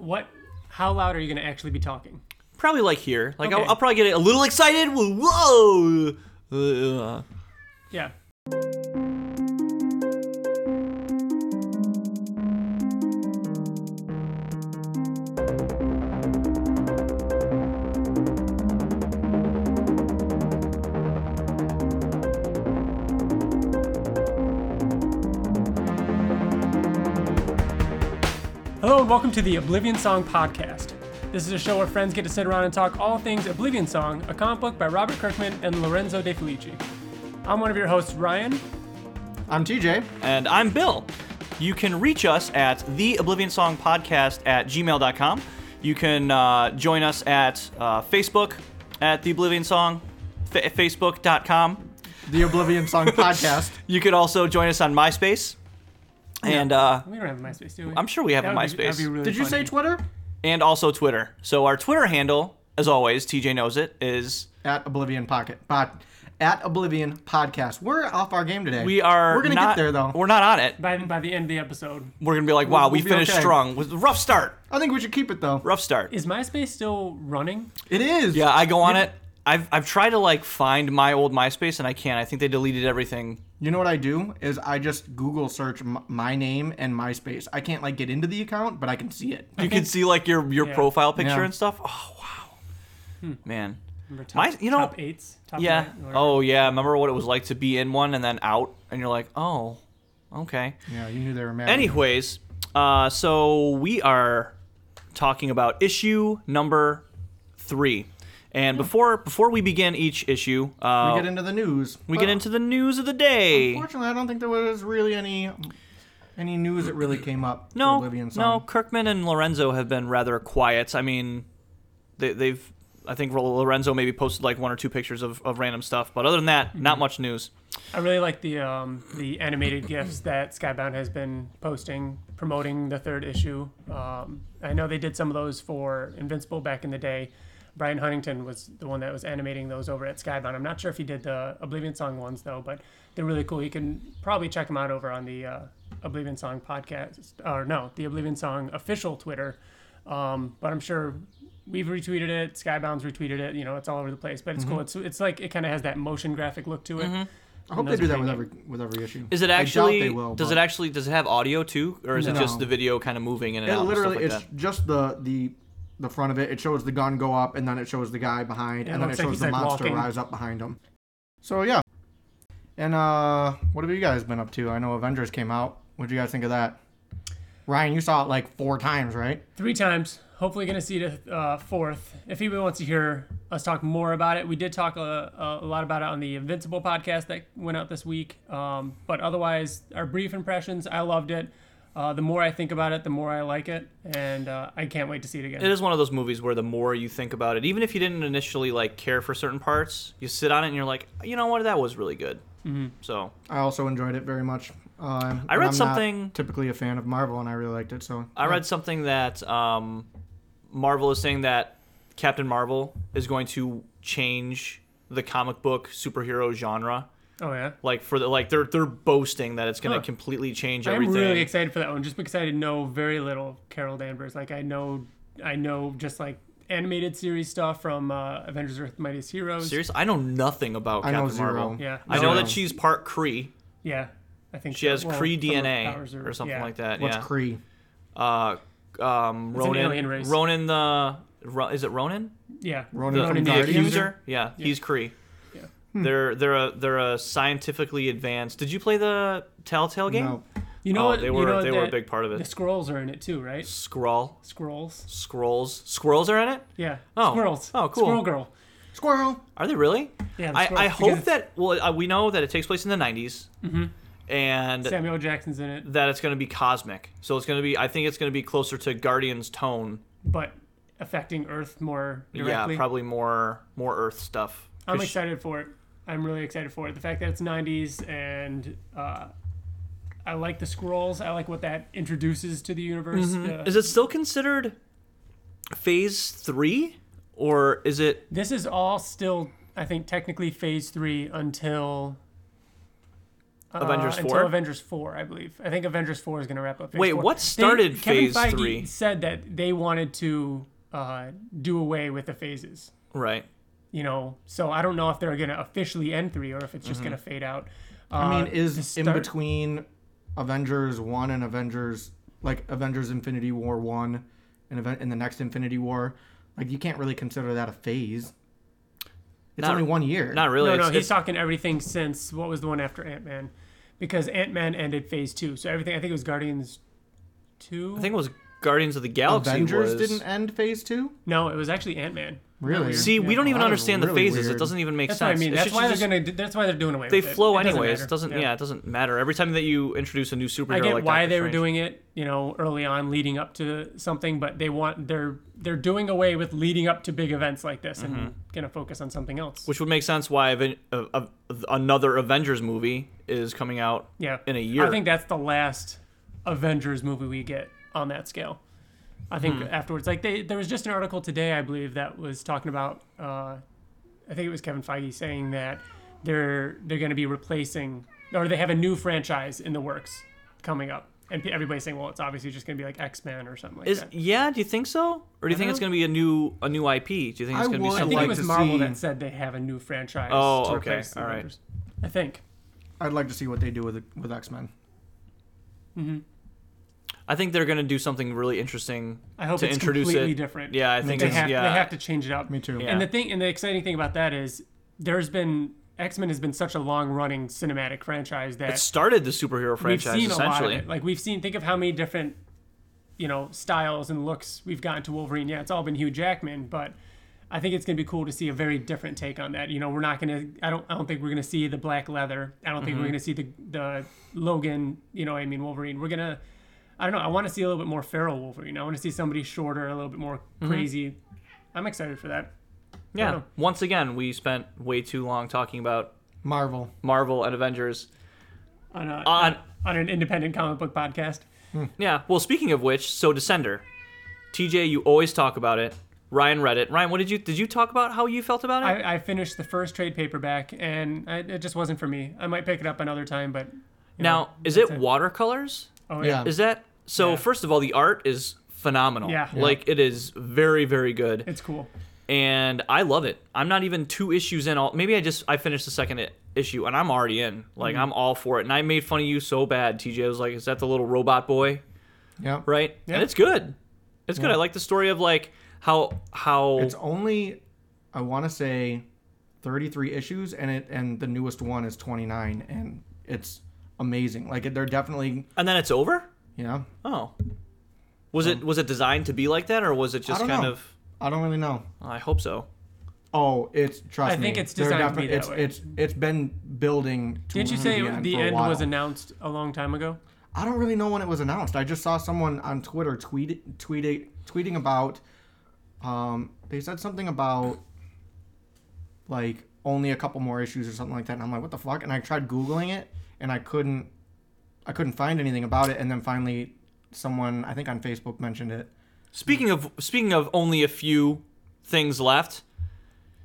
what? How loud are you going to actually be talking? Probably like here. Like I'll, I'll probably get a little excited. Whoa! Uh, Yeah. Welcome to the Oblivion Song Podcast. This is a show where friends get to sit around and talk all things Oblivion Song, a comic book by Robert Kirkman and Lorenzo De Felici. I'm one of your hosts, Ryan. I'm TJ. and I'm Bill. You can reach us at the Oblivion Song Podcast at gmail.com. You can uh, join us at uh, Facebook at the Oblivion Song, fa- facebook.com. The Oblivion Song Podcast. You could also join us on MySpace. And uh, We don't have a MySpace, do we? I'm sure we have That a would be- MySpace. that'd be really Did you say funny. Twitter? and also Twitter. So our Twitter handle, as always, TJ knows it, is At Oblivion Pocket. Pod, at Oblivion Podcast. We're off our game today. we are We're gonna not, get there though. We're not on it. by, by the end of the episode? We're gonna be like, wow, We'll- we we'll be finished okay. strong. With rough start. I think we should keep it though. Rough start. Is MySpace still running? It is. Yeah, I go on it. I've I've tried to like find my old MySpace and I can't. I think they deleted everything. You know what I do is I just Google search m- my name and MySpace. I can't like get into the account, but I can see it. You can see like your your Yeah. profile picture Yeah. and stuff. Oh wow, man. Remember top, My- you know- top eights? Top Yeah. nine, whatever. Oh yeah. Remember what it was like to be in one and then out, and you're like, oh, okay. Yeah, you knew they were mad. Anyways, uh, so we are talking about issue number three, and before before we begin each issue, uh, we get into the news. we get into the news of the day. Unfortunately, I don't think there was really any any news that really came up. No, Oblivion no. Song. Kirkman and Lorenzo have been rather quiet. I mean, they, they've. I think Lorenzo maybe posted like one or two pictures of, of random stuff, but other than that, not much news. I really like the um, the animated gifs that Skybound has been posting, promoting the third issue. Um, I know they did some of those for Invincible back in the day. Brian Huntington was the one that was animating those over at Skybound. I'm not sure if he did the Oblivion Song ones though, but they're really cool. You can probably check them out over on the uh, Oblivion Song podcast, or no, the Oblivion Song official Twitter. Um, but I'm sure we've retweeted it, Skybound's retweeted it. You know, it's all over the place. But it's cool. It's it's like it kind of has that motion graphic look to it. I hope they do that with every with every issue. Is it I doubt actually? they will, does but it actually? Does it have audio too, or is it just the video kind of moving in and It out? literally, and stuff it's like just the the the front of it. It shows the gun go up, and then it shows the guy behind, Yeah, and then it like shows the monster walking. rise up behind him. So yeah. And uh, what have you guys been up to? I know Avengers came out. What do you guys think of that? Ryan, you saw it like four times, right? three times. Hopefully, to see it a uh, fourth. If anybody wants to hear us talk more about it, we did talk a, a lot about it on the Invincible podcast that went out this week. Um, but otherwise, our brief impressions, I loved it. Uh, the more I think about it, the more I like it, and uh, I can't wait to see it again. It is one of those movies where the more you think about it, even if you didn't initially like care for certain parts, you sit on it and you're like, you know what, that was really good. Mm-hmm. So I also enjoyed it very much. Um, I read I'm not something- typically a fan of Marvel, and I really liked it. So I read something that um, Marvel is saying that Captain Marvel is going to change the comic book superhero genre. Oh yeah, Like for the like they're they're boasting that it's going to Huh. completely change everything. I'm really excited for that one, just because I know very little Carol Danvers. Like I know, I know just like animated series stuff from uh, Avengers: Earth Mightiest Heroes. Seriously, I know nothing about I know Captain zero. Marvel. Yeah, I know Zero. that she's part Kree. Yeah, I think She so. has Well, Kree some of her DNA powers are- or something yeah. like that. what's yeah. Kree? uh, um, It's an Ronan. alien race. Ronan the is it Ronan? Yeah, Ronan The, from Ronan the Guardians? accuser? Yeah, he's Kree. Yeah. They're they're a they're a scientifically advanced. Did you play the Telltale game? No. You know oh, what? they you were know they were a big part of it. The it. Skrulls are in it too, right? Skrull Skrulls. Skrulls squirrels are in it. Yeah. Oh. Squirrels. Oh, cool. Squirrel girl. Squirrel. Are they really? Yeah. the I, squirrels, I because hope that well uh, we know that it takes place in the 90s, and Samuel Jackson's in it, that it's going to be cosmic. So it's going to be. I think it's going to be closer to Guardians tone. but affecting Earth more directly. Yeah, probably more more Earth stuff. I'm excited for it. I'm really excited for it. The fact that it's 90s and uh, I like the Skrulls. I like what that introduces to the universe. Uh, Is it still considered phase three, or is it? this is all still, I think, technically phase three until Avengers until 4? Avengers four, I believe. I think Avengers four is going to wrap up. Phase Wait, four. what They- started Kevin Phase Feige three? Said that they wanted to uh, do away with the phases. Right. You know, so I don't know if they're going to officially end three or if it's Mm-hmm. just going to fade out. I mean, Uh, is the in between Avengers one and Avengers like Avengers Infinity War one and event in the next Infinity War, like you can't really consider that a phase. It's Not- only one year. Not really. No, no, It's- he's it's- talking everything since what was the one after Ant Man, because Ant Man ended Phase two. So everything I think it was Guardians two. I think it was Guardians of the Galaxy. Avengers was... didn't end phase two. no, it was actually Ant Man. Really? See, we don't even understand the really phases. It doesn't even make That's sense. what I mean. That's should why they're just- gonna. That's why they're doing away They with it. They flow It doesn't anyways. It doesn't. Yeah. it doesn't matter. Every time that you introduce a new superhero, I get like why Doctor they were doing it, you know, early on, leading up to something, but they want they're they're doing away with leading up to big events like this and gonna focus on something else. Mm-hmm. which would make sense why Aven- uh, uh, another Avengers movie is coming out yeah, in a year. I think that's the last Avengers movie we get on that scale. I think Hmm. afterwards, like they, there was just an article today, I believe, that was talking about. Uh, I think it was Kevin Feige saying that they're they're going to be replacing, or they have a new franchise in the works coming up, and everybody's saying, well, it's obviously just going to be like X Men or something like is that. yeah? Do you think so, or do you I think don't it's going to be a new a new IP? Do you think it's going to be would I something think like it was Marvel see- that said they have a new franchise. Oh, to okay, replace the all right. Avengers. I think. I'd like to see what they do with with X Men. I think they're going to do something really interesting I hope to it's introduce completely it. different. Yeah, I think they it's have yeah. they have to change it up. Me too. Yeah. And the thing and the exciting thing about that is there's been X Men has been such a long running cinematic franchise that it started the superhero franchise. we've franchise seen a lot of it. Like we've seen think of how many different you know styles and looks we've gotten to Wolverine. Yeah, it's all been Hugh Jackman, but I think it's going to be cool to see a very different take on that. You know, we're not going to I don't I don't think we're going to see the black leather. I don't think Mm-hmm. we're going to see the the Logan, you know, I mean Wolverine. We're going to I don't know. I want to see a little bit more feral Wolverine. I want to see somebody shorter, a little bit more Mm-hmm. crazy. I'm excited for that. Yeah. Once again, we spent way too long talking about Marvel. Marvel and Avengers. on, a, On on an independent comic book podcast. yeah. Well, speaking of which, so Descender, TJ, you always talk about it. Ryan read it. Ryan, what did you did you talk about how you felt about it? I, I finished the first trade paperback, and I, it just wasn't for me. I might pick it up another time, but now, know, is that's it watercolors? Oh Yeah. Is that so? Yeah. First of all, the art is phenomenal. Yeah. Yeah. Like it is very very good, it's cool. and I love it. I'm not even two issues in. All maybe I just I finished the second issue, and I'm already in. Like Mm-hmm. I'm all for it. And I made fun of you so bad. TJ I was like, "Is that the little robot boy?" Yeah. Right? Yeah. And it's good. It's good. I like the story of like how how It's only, I want to say, 33 issues, and it and the newest one is 29, and it's amazing. Like they're definitely, and then it's over. You know, Oh. Was it was it designed to be like that, or was it just kind know. of? I don't really know. I hope so. Oh, it's trust I think me, it's they're designed to be that it's, way. It's it's been building. To Didn't you say the end, the for a end was announced a long time ago? I don't really know when it was announced. I just saw someone on Twitter tweet tweeting tweeting about. Um, they said something about like only a couple more issues or something like that, and I'm like, what the fuck? And I tried googling it, and I couldn't, I couldn't find anything about it. And then finally, someone I think on Facebook mentioned it. Speaking of speaking of only a few things left,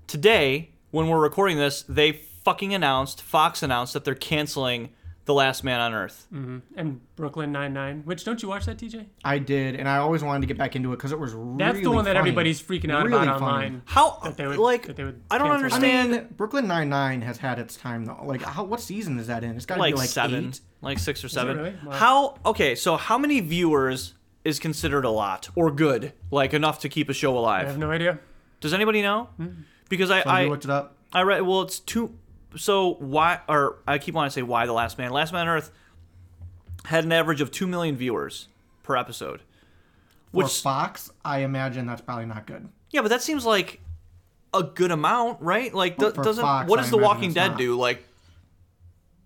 today when we're recording this, they fucking announced Fox announced that they're canceling The Last Man on Earth. mm-hmm. And Brooklyn Nine Nine. Which don't you watch that, TJ? I did, and I always wanted to get back into it because it was really. That's the one that everybody's freaking out Really about funny. online. How That they would like that they would I don't cancel that. understand. I mean, Brooklyn Nine Nine has had its time though. Like, how, what season is that in? It's got to like, be like seven, eight. Like six or seven. really? Wow. How? Okay, so how many viewers is considered a lot or good, like enough to keep a show alive? I have no idea. Does anybody know? Hmm. Because I, So I looked it up. I read. Well, it's two. So why? Or I keep wanting to say why the Last Man. Last Man on Earth had an average of two million viewers per episode. For Which Fox, I imagine that's probably not good. yeah, but that seems like a good amount, right? Like Well, do- doesn't Fox, what I does The Walking Dead not. do? Like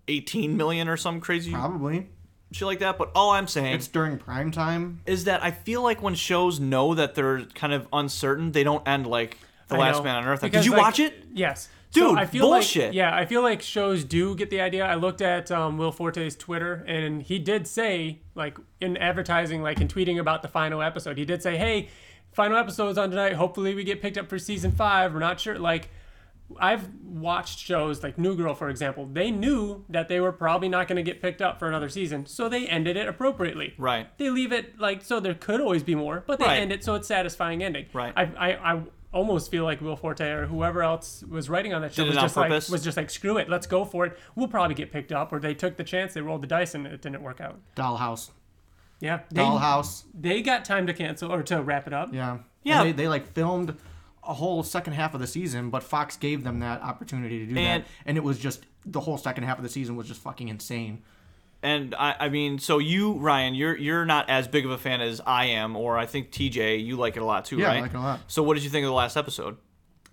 eighteen million or some crazy Probably. shit like that. But all I'm saying It's during prime time. is that I feel like when shows know that they're kind of uncertain, they don't end like The I Last know. Man on Earth. Like, Because, did you like, watch it? Yes. Dude, so I feel bullshit. Like, yeah, I feel like shows do get the idea. I looked at um, Will Forte's Twitter, and he did say, like, in advertising, like in tweeting about the final episode, he did say, "Hey, final episode's on tonight. Hopefully, we get picked up for season five. We're not sure." Like, I've watched shows like New Girl, for example. They knew that they were probably not going to get picked up for another season, so they ended it appropriately. Right. They leave it like so there could always be more, but they Right. end it so it's satisfying ending. Right. I, I, I almost feel like Will Forte or whoever else was writing on that show Did was on just like was just like screw it, let's go for it. We'll probably get picked up, or they took the chance, they rolled the dice, and it didn't work out. Dollhouse. Yeah. They, Dollhouse. they got time to cancel or to wrap it up. Yeah. Yeah. They, they like filmed a whole second half of the season, but Fox gave them that opportunity to do And- that. And it was just the whole second half of the season was just fucking insane. And I, I mean, so you, Ryan, you're you're not as big of a fan as I am, or I think TJ, you like it a lot too, Yeah, I right? like it a lot. So what did you think of the last episode?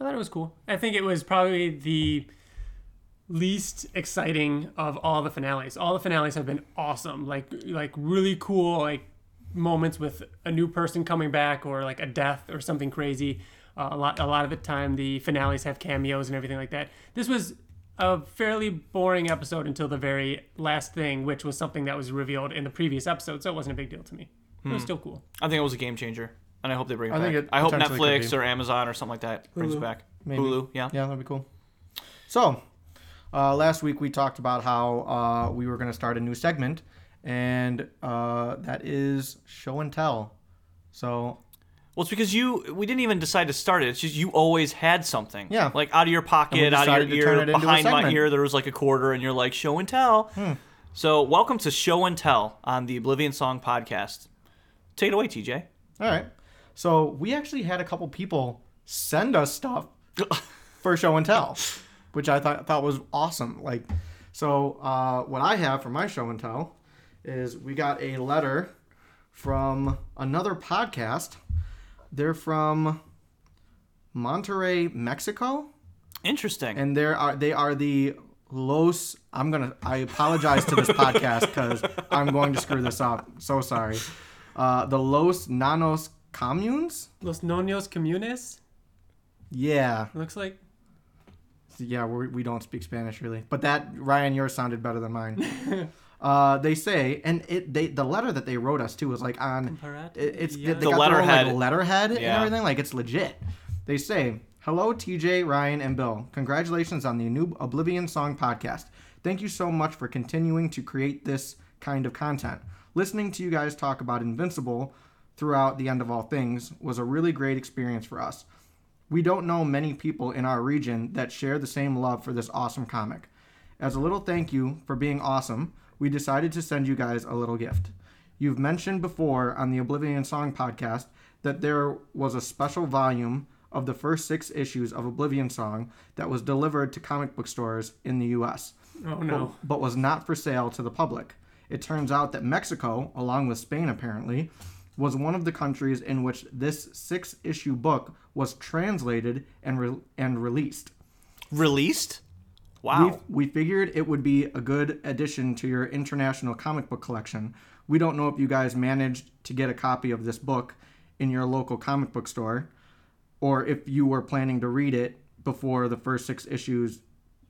I thought it was cool. I think it was probably the least exciting of all the finales. All the finales have been awesome. Like like really cool like moments with a new person coming back or like a death or something crazy. Uh, a lot a lot of the time the finales have cameos and everything like that. This was a fairly boring episode until the very last thing, which was something that was revealed in the previous episode, so it wasn't a big deal to me. It was still cool. I think it was a game changer, and I hope they bring it I back. think it I hope Netflix or Amazon or something like that brings it back. Maybe. Hulu, yeah. Yeah, that'd be cool. So, uh, last week we talked about how uh, we were going to start a new segment, and uh, that is show and tell. So, Well, it's because you we didn't even decide to start it. It's just you always had something. Yeah. Like out of your pocket, out of your ear, it into a behind my. Hmm. ear, there was like a quarter, and you're like show and tell. So welcome to Show and Tell on the Oblivion Song Podcast. Take it away, TJ. all right. So, we actually had a couple people send us stuff for show and tell, which I thought thought was awesome. Like, so uh, what I have for my show and tell is we got a letter from another podcast. They're from Monterrey, Mexico, Interesting. and there are they are the Los. I'm gonna. I apologize to this podcast because I'm going to screw this up. So sorry. Uh, the Los Nanos Communes. Los Noños Comunes Yeah, looks like. yeah. We're, we don't speak Spanish really, but that Ryan, yours sounded better than mine. uh, they say, and it they the letter that they wrote us too was like on. Comparat- It, it's yeah. they The got their own, letterhead. like, letterhead and everything. Like it's legit. They say, "Hello, TJ, Ryan, and Bill. Congratulations on the new Oblivion Song podcast. Thank you so much for continuing to create this kind of content. Listening to you guys talk about Invincible throughout the end of all things was a really great experience for us. We don't know many people in our region that share the same love for this awesome comic. As a little thank you for being awesome, we decided to send you guys a little gift. You've mentioned before on the Oblivion Song podcast that there was a special volume of the first six issues of Oblivion Song that was delivered to comic book stores in the US Oh no. but was not for sale to the public. It turns out that Mexico, along with Spain apparently, was one of the countries in which this six issue book was translated and, re- and released. Released? Wow. We, we figured it would be a good addition to your international comic book collection. We don't know if you guys managed to get a copy of this book in your local comic book store or if you were planning to read it before the first six issues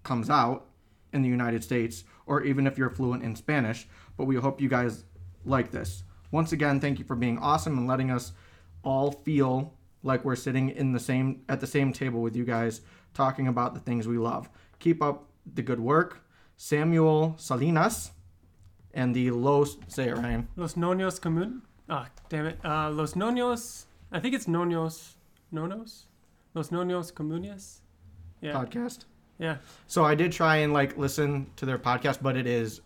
comes out in the United States or even if you're fluent in Spanish, but we hope you guys like this. Once again, thank you for being awesome and letting us all feel like we're sitting in the same at the same table with you guys talking about the things we love. Keep up the good work. Samuel Salinas and the Los say it Ryan. Los Noños Comun. Ah, damn it. Uh, Los Noños. I think it's Noños. Nonos? Los Noños Comunes? Yeah. podcast. Yeah. So I did try and like listen to their podcast, but it is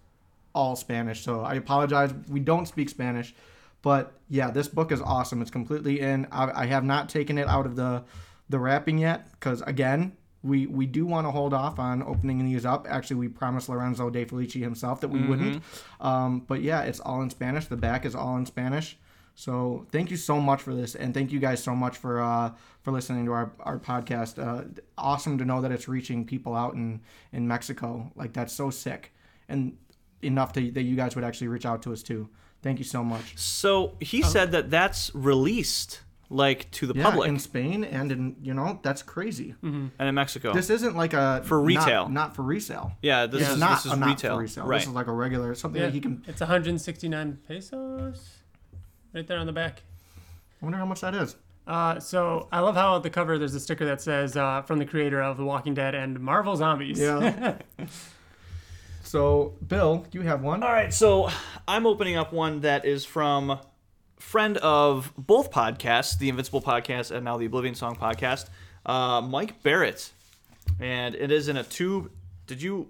all Spanish. So I apologize. We don't speak Spanish, but yeah, this book is awesome. It's completely in. I, I have not taken it out of the the wrapping yet because again, we we do want to hold off on opening these up. Actually, we promised Lorenzo De Felici himself that we wouldn't. Um, but yeah, it's all in Spanish. The back is all in Spanish. So thank you so much for this, and thank you guys so much for uh, for listening to our, our podcast. Uh, awesome to know that it's reaching people out in, in Mexico. Like that's so sick, and enough to, that you guys would actually reach out to us too. Thank you so much. So he said that that's released like to the. Yeah, public in Spain and in you know that's crazy. and in Mexico. This isn't like a For retail. not, for resale. yeah, this it's is not this is a not retail. for resale. Right. This is like a regular something yeah. that he can. It's 169 pesos. Right there on the back. I wonder how much that is. Uh, so I love how at the cover there's a sticker that says uh, from the creator of The Walking Dead and Marvel Zombies. Yeah. so, Bill, you have one. All right, so I'm opening up one that is from friend of both podcasts, the Invincible podcast and now the Oblivion Song podcast, uh, Mike Barrett, and it is in a tube. Did you?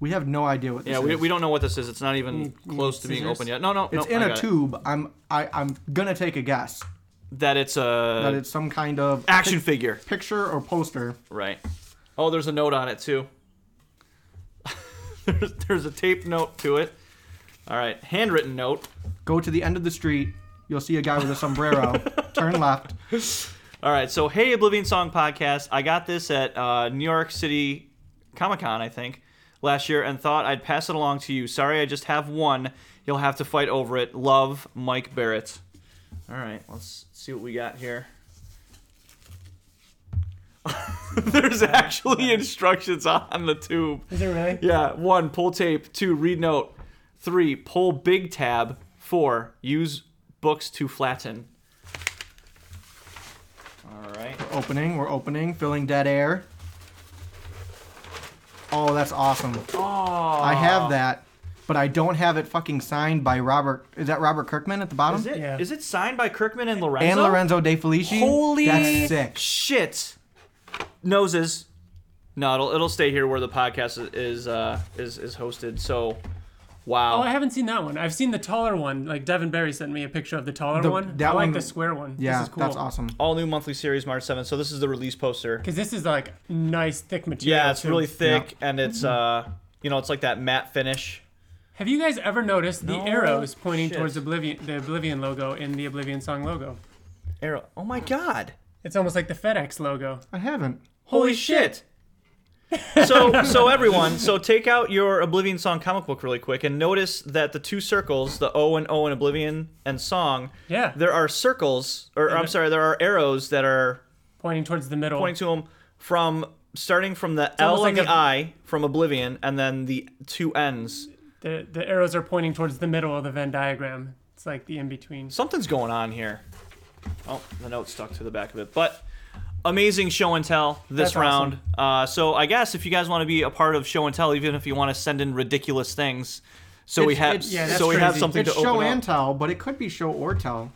We have no idea what this Yeah, is. we, we don't know what this is. It's not even close need to being scissors? open yet. No, no, It's no. in I a got it. tube. I'm I, I'm gonna take a guess That it's a that it's some kind of action pic- figure. picture or poster. Right. Oh, there's a note on it too. there's, there's a taped note to it. All right, handwritten note. Go to the end of the street. You'll see a guy with a sombrero. Turn left. All right, so hey, Oblivion Song Podcast. I got this at uh, New York City Comic Con, I think, last year, and thought I'd pass it along to you. Sorry, I just have one. You'll have to fight over it. Love, Mike Barrett. All right, let's see what we got here. There's actually instructions on the tube. Is it really? Yeah, one, pull tape. Two, read note. Three, pull big tab. Four, use books to flatten. All right. We're Opening. We're opening. Filling dead air. Oh, that's awesome. Oh, I have that, but I don't have it fucking signed by Robert. Is that Robert Kirkman at the bottom? Is it? Yeah. Is it signed by Kirkman and Lorenzo? And Lorenzo De Felici. Holy That's sick. shit! Noses. No, it'll it'll stay here where the podcast is uh, is is hosted. So, wow. Oh, I haven't seen that one. I've seen the taller one. Like Devin Barry sent me a picture of the taller The- one. that I like one- the square one. Yeah, this is cool. that's awesome. All new monthly series March 7th. So this is the release poster. Because this is like nice thick material. Yeah, it's too. really thick and it's uh you know it's like that matte finish. Have you guys ever noticed the No arrows pointing shit. towards Oblivion, the Oblivion logo in the Oblivion song logo? Arrow. Oh my god. It's almost like the FedEx logo. I haven't. Holy shit. So so everyone, so take out your Oblivion song comic book really quick and notice that the two circles, the O and O in Oblivion and song, Yeah, there are circles or I'm sorry, there are arrows that are pointing towards the middle. pointing to them from starting from the L almost and like the a- I from Oblivion and then the two ends. The the arrows are pointing towards the middle of the Venn diagram. It's like the in between. Something's going on here. Oh, the note stuck to the back of it. But amazing show and tell this That's round. Uh, so I guess if you guys want to be a part of show and tell, even if you want to send in ridiculous things, so we have Yeah, that's so we have crazy. something It's to show open and up. tell, but it could be show or tell.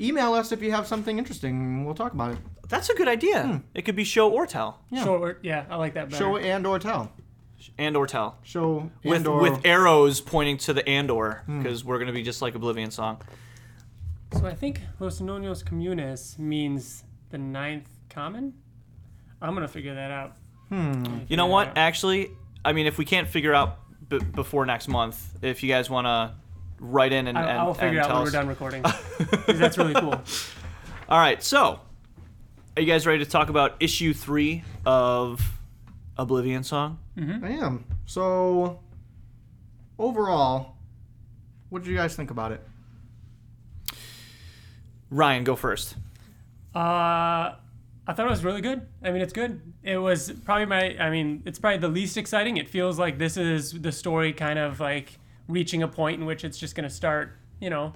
Email us if you have something interesting. We'll talk about it. That's a good idea. It could be show or tell Yeah. Short, yeah, I like that better. Show and or tell. and or tell Show with and or. with arrows pointing to the and or Hmm. because we're gonna be just like Oblivion song. So I think Los Nonos Communes means the ninth common. I'm gonna figure that out. hmm. You know Yeah. what? Actually, I mean, if we can't figure out b- before next month, if you guys want to write in and, I, and I'll figure and out tell when we're done recording. 'Cause that's really cool. All right, so are you guys ready to talk about issue three of Oblivion Song? I am. So, overall, what did you guys think about it? Ryan, go first. Uh, I thought it was really good. I mean, it's good. It was probably my. I mean, it's probably the least exciting. It feels like this is the story kind of like reaching a point in which it's just gonna start. You know,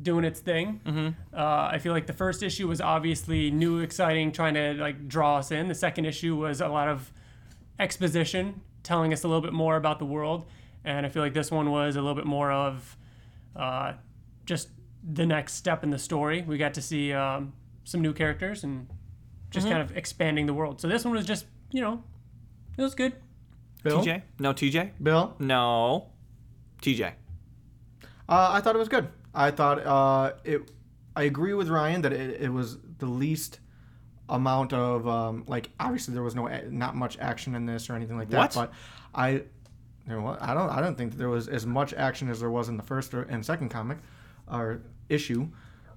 doing its thing. Mm-hmm. Uh, I feel like the first issue was obviously new, exciting, trying to like draw us in. The second issue was a lot of exposition, telling us a little bit more about the world, and I feel like this one was a little bit more of uh, just the next step in the story. We got to see um, some new characters and just kind of expanding the world. So this one was just, you know, it was good. Bill? TJ? No, TJ? Bill? No. TJ. Uh, I thought it was good. I thought uh, it. I agree with Ryan that it, it was the least amount of um, like. Obviously, there was no not much action in this or anything like that. What? But I, you know what? I don't. I don't think there was as much action as there was in the first or, and second comic, or issue.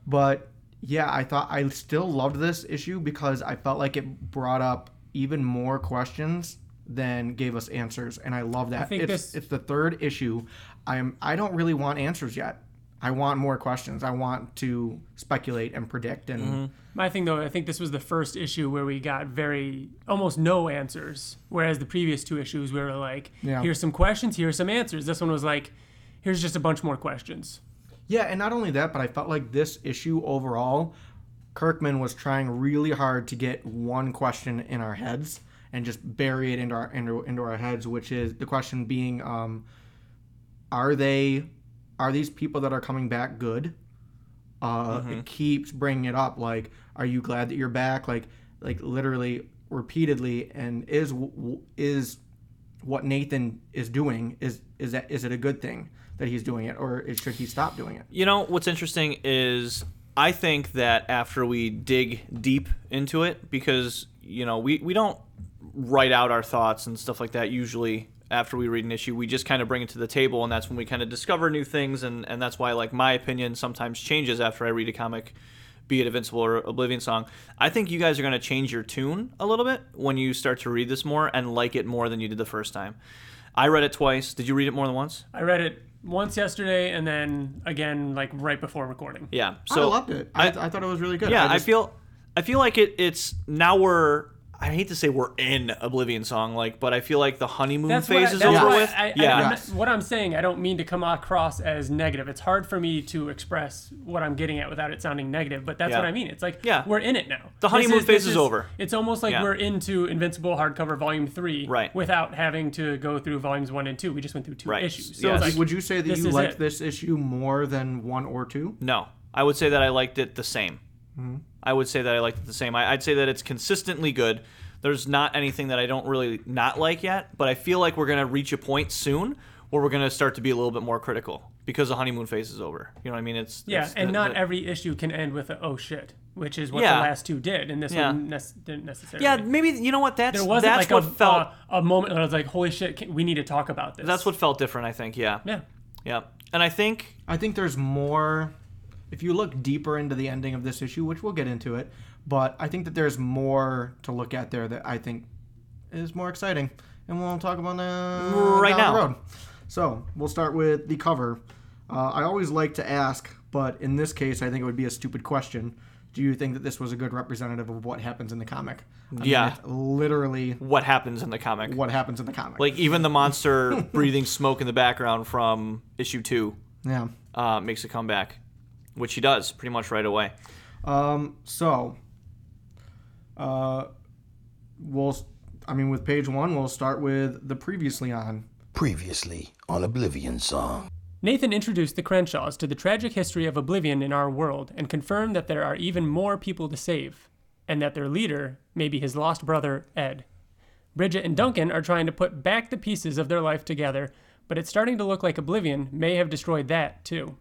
But yeah, I thought I still loved this issue because I felt like it brought up even more questions than gave us answers, and I love that. think it's, this- it's the third issue. I'm I don't really want answers yet. I want more questions. I want to speculate and predict and mm-hmm. My thing though, I think this was the first issue where we got very almost no answers, whereas the previous two issues we were like, Yeah. here's some questions, here's some answers. This one was like, here's just a bunch more questions. Yeah, and not only that, but I felt like this issue overall Kirkman was trying really hard to get one question in our heads and just bury it into our into, into our heads, which is the question being, um, are they are these people that are coming back good? Uh, It keeps bringing it up, like, are you glad that you're back? Like, like literally repeatedly, and is is what Nathan is doing is is that is it a good thing that he's doing it, or should he stop doing it? You know what's interesting is I think that after we dig deep into it, because you know we we don't write out our thoughts and stuff like that usually after we read an issue. We just kind of bring it to the table and that's when we kind of discover new things and and that's why like my opinion sometimes changes after i read a comic be it invincible or oblivion song. I think you guys are going to change your tune a little bit when you start to read this more and like it more than you did the first time. I read it twice. Did you read it more than once? I read it once yesterday and then again like right before recording. yeah I loved it. I, I thought it was really good. Yeah, I, just- feel I feel like it it's now we're I hate to say we're in Oblivion song like, but I feel like the honeymoon That's phase I, is over what with. I, I, yeah. I'm Yes. not- what I'm saying, I don't mean to come across as negative. It's hard for me to express what I'm getting at without it sounding negative, but that's Yeah. what I mean. It's like Yeah. we're in it now. The honeymoon is- phase this is over. It's almost like Yeah. we're into Invincible hardcover volume three, Right. Without having to go through volumes one and two. We just went through two Right. issues. So Yes. like, Would you say that you liked it. this issue more than one or two? No, I would say that I liked it the same. Mm-hmm. I would say that I liked it the same. I, I'd say that it's consistently good. There's not anything that I don't really not like yet, but I feel like we're gonna reach a point soon where we're gonna start to be a little bit more critical because the honeymoon phase is over. You know what I mean? It's yeah, it's and the- not the- every issue can end with a oh shit, which is what Yeah. the last two did, and this Yeah. one nec- didn't necessarily. Yeah, maybe you know what that's there wasn't that's like what a, felt uh, a moment where I was like, holy shit, can, we need to talk about this. that's what felt different. I think. Yeah. Yeah. Yeah. And I think I think there's more. If you look deeper into the ending of this issue, which we'll get into it, but I think that there's more to look at there that I think is more exciting, and we'll talk about that Right down now. The road. So we'll start with the cover. Uh, I always like to ask, but in this case, I think it would be a stupid question. Do you think that this was a good representative of what happens in the comic? I Yeah. it's literally what happens in the comic. what happens in the comic. Like even the monster breathing smoke in the background from issue two yeah. uh, makes a comeback, which he does pretty much right away. Um, so, uh, we'll, I mean, with page one, we'll start with the previously on. Previously on Oblivion Song. Nathan introduced the Crenshaws to the tragic history of oblivion in our world and confirmed that there are even more people to save, and that their leader may be his lost brother, Ed. Bridget and Duncan are trying to put back the pieces of their life together, but it's starting to look like oblivion may have destroyed that, too.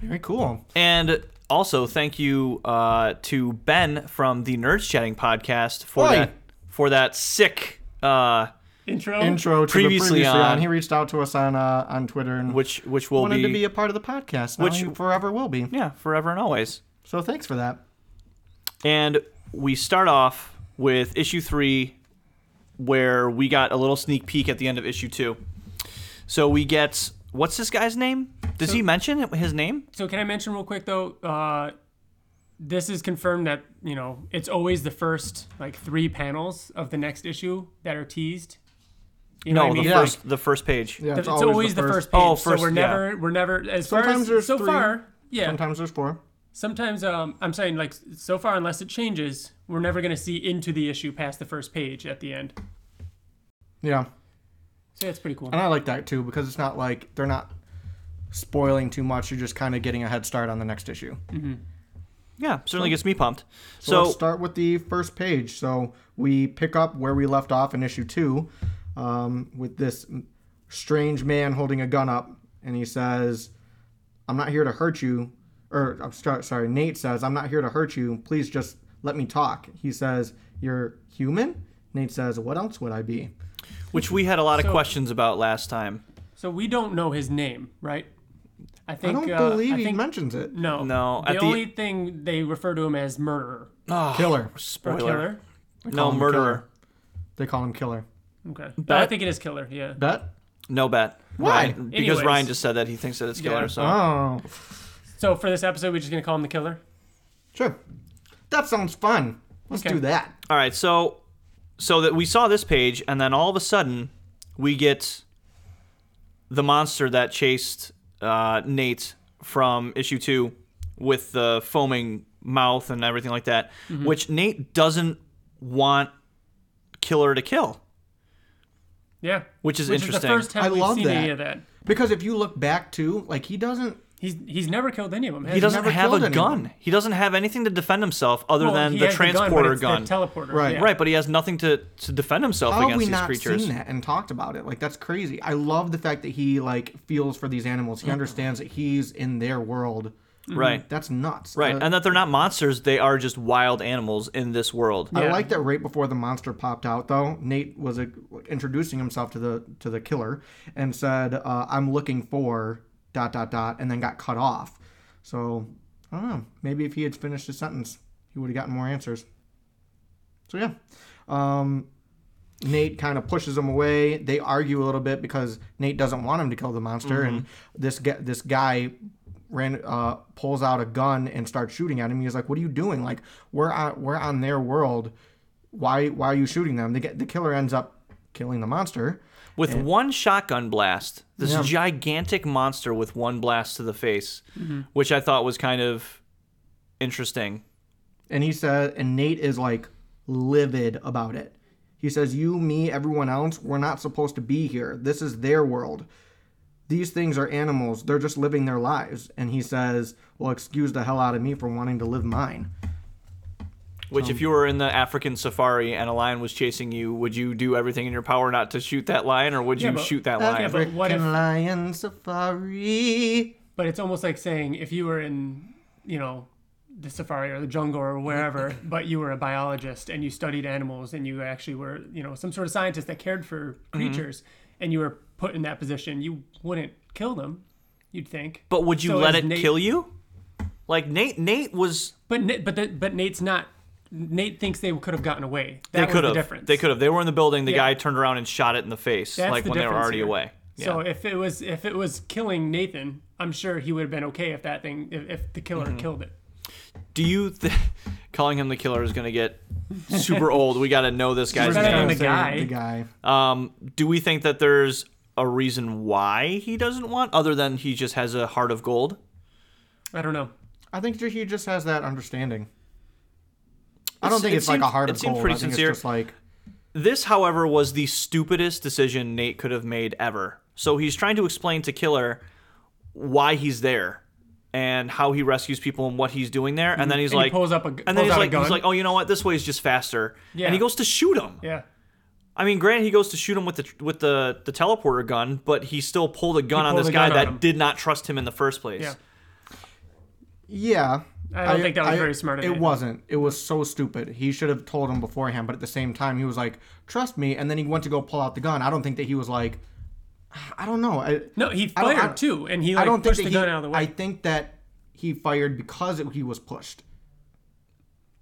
Very cool. And also, thank you uh, to Ben from the Nerds Chatting podcast for Oi. that for that sick, uh, Intro? Intro to Previously the previously on. on. He reached out to us on uh, on Twitter and which which will wanted be, to be a part of the podcast. Now which- forever will be. yeah forever and always. So thanks for that. And we start off with issue three, where we got a little sneak peek at the end of issue two. So we get what's this guy's name? Does he mention his name? So can I mention real quick though? Uh, this is confirmed that you know it's always the first like three panels of the next issue that are teased. You know No, what I the mean? Yeah. first the first page. Yeah, it's, always, the, first. page. Oh, so first- we're yeah. never we're never as Sometimes far as there's so three, far. Yeah. Sometimes there's four. Sometimes um, I'm saying like so far unless it changes, we're never gonna see into the issue past the first page at the end. Yeah, So that's pretty cool. and I like that too because it's not like they're not spoiling too much. You're just kind of getting a head start on the next issue. Yeah, certainly gets me pumped. So, So, let's start with the first page. So we pick up where we left off in issue two, um, with this strange man holding a gun up, and he says, "I'm not here to hurt you." Or I'm start, sorry, Nate says, "I'm not here to hurt you. Please just let me talk." He says, "You're human." Nate says, "What else would I be?" which we had a lot of So- questions about last time. So we don't know his name, right? I think I don't uh, believe I he mentions it. No. No, The at the- only thing they refer to him as murderer Killer. or Spoiler. killer. They No murderer. Killer. They call him Killer. Okay. But I think it is killer. Yeah. Bet. No bet. Why? Ryan, because Anyways. Ryan just said that he thinks that it's killer. Yeah. So Oh, So for this episode, we're just gonna call him the killer. sure. That sounds fun. Let's Okay. do that. all right, so so that we saw this page, and then all of a sudden we get the monster that chased uh, Nate from issue two with the foaming mouth and everything like that, Mm-hmm. which Nate doesn't want Killer to kill, Yeah. which is Which interesting. is the first time I we've love seen that. any of that. Because if you look back to like he doesn't. He's he's never killed any of them. has he doesn't have a gun. anyone. He doesn't have anything to defend himself other Well, than he the has gun, but transporter it's the gun. teleporter. Right. yeah. Right, but he has nothing to, to defend himself How have against we these not creatures. seen that and talked about it? Like that's crazy. I love the fact that he like feels for these animals. He understands that he's in their world. Right. That's nuts. Right, Uh, and that they're not monsters; they are just wild animals in this world. I like that right before the monster popped out, though. Nate was uh, introducing himself to the to the killer and said, uh, "I'm looking for dot dot dot," and then got cut off. So I don't know. Maybe if he had finished his sentence, he would have gotten more answers. So yeah, um, Nate kind of pushes him away. They argue a little bit because Nate doesn't want him to kill the monster, and this guy, this guy ran uh, pulls out a gun and starts shooting at him. He's like, "What are you doing? Like we're on we're on their world. Why why are you shooting them?" The killer ends up killing the monster. With one shotgun blast, this Yeah. gigantic monster with one blast to the face, Mm-hmm. which I thought was kind of interesting. And he said, and Nate is like livid about it. He says, You, me, everyone else, we're not supposed to be here. This is their world. These things are animals. They're just living their lives. And he says, Well, excuse the hell out of me for wanting to live mine. Which, if you were in the African safari and a lion was chasing you, would you do everything in your power not to shoot that lion, or would Yeah, you but- shoot that Yeah, lion? but what if- lion safari. But it's almost like saying if you were in, you know, the safari or the jungle or wherever, but you were a biologist and you studied animals and you actually were, you know, some sort of scientist that cared for Mm-hmm. creatures and you were put in that position, you wouldn't kill them, you'd think. But would you So let it Nate- kill you? Like Nate, Nate was. But but the, but Nate's not. Nate thinks they could have gotten away. That They was could the have. difference. They could have. They were in the building. The Yeah. guy turned around and shot it in the face, That's like the when they were already here. away. So if it was if it was killing Nathan, I'm sure he would have been okay if that thing if, if the killer Mm-hmm. killed it. Do you th- calling him the killer is going to get super old? We got to know this guy's We're better than name. the guy. The guy. Um, do we think that there's a reason why he doesn't want, other than he just has a heart of gold? I don't know. I think he just has that understanding. I don't It's- think it it's like a seems- heart it of seems gold. pretty I think sincere. it's just like This, however, was the stupidest decision Nate could have made ever. So he's trying to explain to Killer why he's there and how he rescues people and what he's doing there, and mm-hmm. then he's And he like, pulls up a- and pulls then he's out a like, he's like, oh, you know what? This way is just faster, Yeah. and he goes to shoot him. Yeah. I mean, granted, he goes to shoot him with the with the the teleporter gun, but he still pulled a gun on pulled this a guy gun on that him. did not trust him in the first place. Yeah. Yeah. I don't think that was very smart of It Nathan. wasn't. It was so stupid. He should have told him beforehand, but at the same time, he was like, "Trust me," and then he went to go pull out the gun. I don't think that he was like, I don't know. I, No, he fired I- too, and he I like don't pushed that the he, gun out of the way. I think that he fired because it, he was pushed.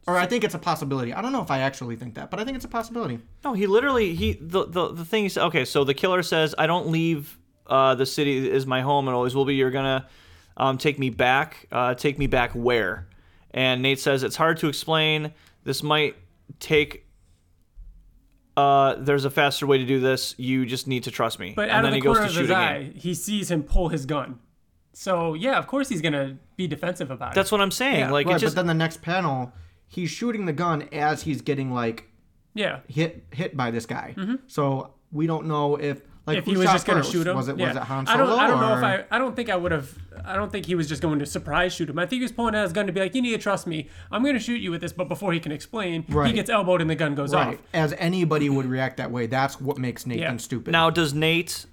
Or I think it's a possibility. I don't know if I actually think that, but I think it's a possibility. No, he literally he the the the thing is okay. So the killer says, "I don't leave. Uh, the city is my home and always will be. You're gonna um, take me back. Uh, take me back where?" And Nate says, "It's hard to explain. This might take." Uh, there's a faster way to do this. You just need to trust me. but and out then of the he goes corner to of his shoot eye, again. he sees him pull his gun. So yeah, of course he's gonna be defensive about it. That's what I'm saying. Yeah. like Right, it just but then the next panel, he's shooting the gun as he's getting like yeah. hit hit by this guy. So we don't know if like if he was just going to shoot him, Was it yeah. was it Han I don't, I don't know if I, I don't think I would have, I don't think he was just going to surprise shoot him. I think he was pulling out his gun to be like, you need to trust me. I'm going to shoot you with this, but before he can explain, he gets elbowed and the gun goes right off. as anybody would react that way. That's what makes Nathan Yeah. stupid. Now, does Nate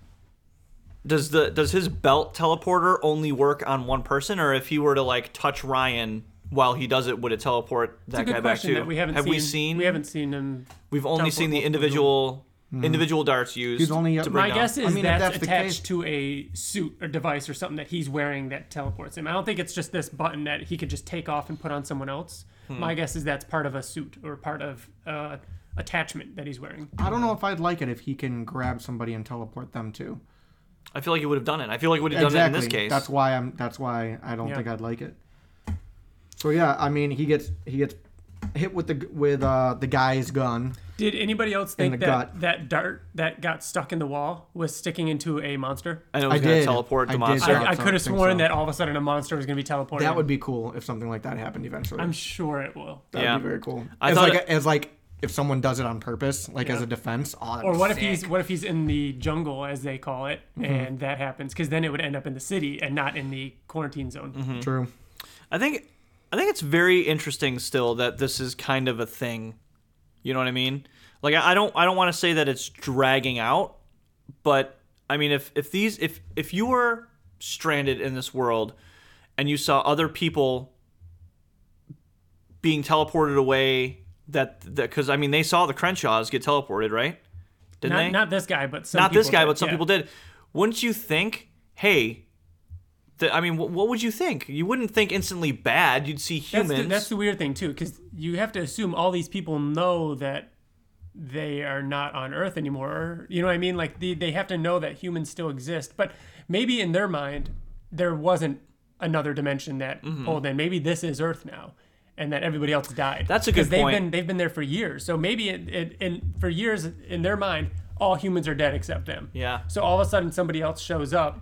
does the does his belt teleporter only work on one person, or if he were to like touch Ryan while he does it, would it teleport It's a that good guy back question too? that we haven't Have seen. we seen? We haven't seen him. We've only seen the multiple individual individual darts used. He's only- to bring My down. guess is I mean, if that's, that's the attached case- to a suit or device or something that he's wearing that teleports him. I don't think it's just this button that he could just take off and put on someone else. Hmm. My guess is that's part of a suit or part of uh, attachment that he's wearing. I don't know if I'd like it if he can grab somebody and teleport them too. I feel like he would have done it. I feel like he would have done it in this case. That's why I'm. That's why I don't Yeah. think I'd like it. So yeah, I mean, he gets he gets hit with the with uh, the guy's gun. Did anybody else In think the that gut. that dart that got stuck in the wall was sticking into a monster? And it I was going to did. teleport the I monster. Yeah, I, I so- could have sworn so. that all of a sudden a monster was going to be teleported. That would be cool if something like that happened eventually. I'm sure it will. That'd Yeah. be very cool. I as thought like it- as like if someone does it on purpose, like as a defense. Oh, that'd Or be what if he's what if he's in the jungle as they call it, Mm-hmm. and that happens? Because then it would end up in the city and not in the quarantine zone. Mm-hmm. true? I think I think it's very interesting still that this is kind of a thing. You know what I mean? Like I don't I don't want to say that it's dragging out, but I mean if if these if if you were stranded in this world and you saw other people being teleported away that that because I mean they saw the Crenshaws get teleported, right? Didn't Not, they? not this guy, but some Not this people guy, did, but some yeah. people did. Wouldn't you think, hey, I mean, wh- what would you think? You wouldn't think instantly bad. You'd see That's humans. the, that's the weird thing too, because you have to assume all these people know that they are not on Earth anymore. You know what I mean? Like they, they have to know that humans still exist, but maybe in their mind there wasn't another dimension that Mm-hmm. pulled in. Maybe this is Earth now, and that everybody else died. That's a good they've point. Been, they've been there for years, so maybe it, it, in for years in their mind all humans are dead except them. Yeah. So all of a sudden somebody else shows up.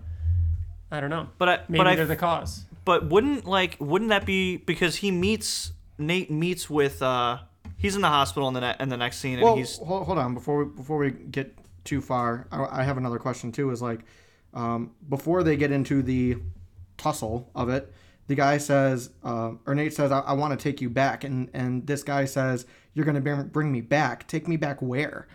I don't know. But I- maybe but I they're f- the cause. but wouldn't like wouldn't that be because he meets Nate meets with uh he's in the hospital in the ne- in the next scene and Well, he's hold, hold on before we before we get too far. I, I have another question too. Is like um, before they get into the tussle of it, the guy says, uh, or Nate says, "I, I want to take you back," and and this guy says, "You're gonna bring, bring me back. Take me back where?"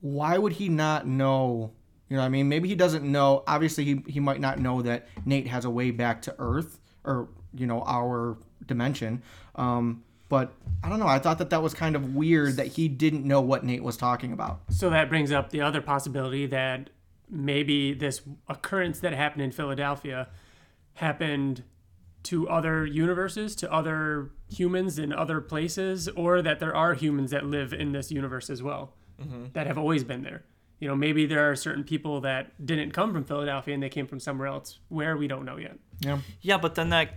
Why would he not know? You know, what I mean, maybe he doesn't know. Obviously, he he might not know that Nate has a way back to Earth or you know our dimension. Um, but I don't know. I thought that that was kind of weird that he didn't know what Nate was talking about. So that brings up the other possibility that maybe this occurrence that happened in Philadelphia happened to other universes, to other humans in other places, or that there are humans that live in this universe as well that have always been there. You know, maybe there are certain people that didn't come from Philadelphia and they came from somewhere else where we don't know yet. Yeah. yeah, but then that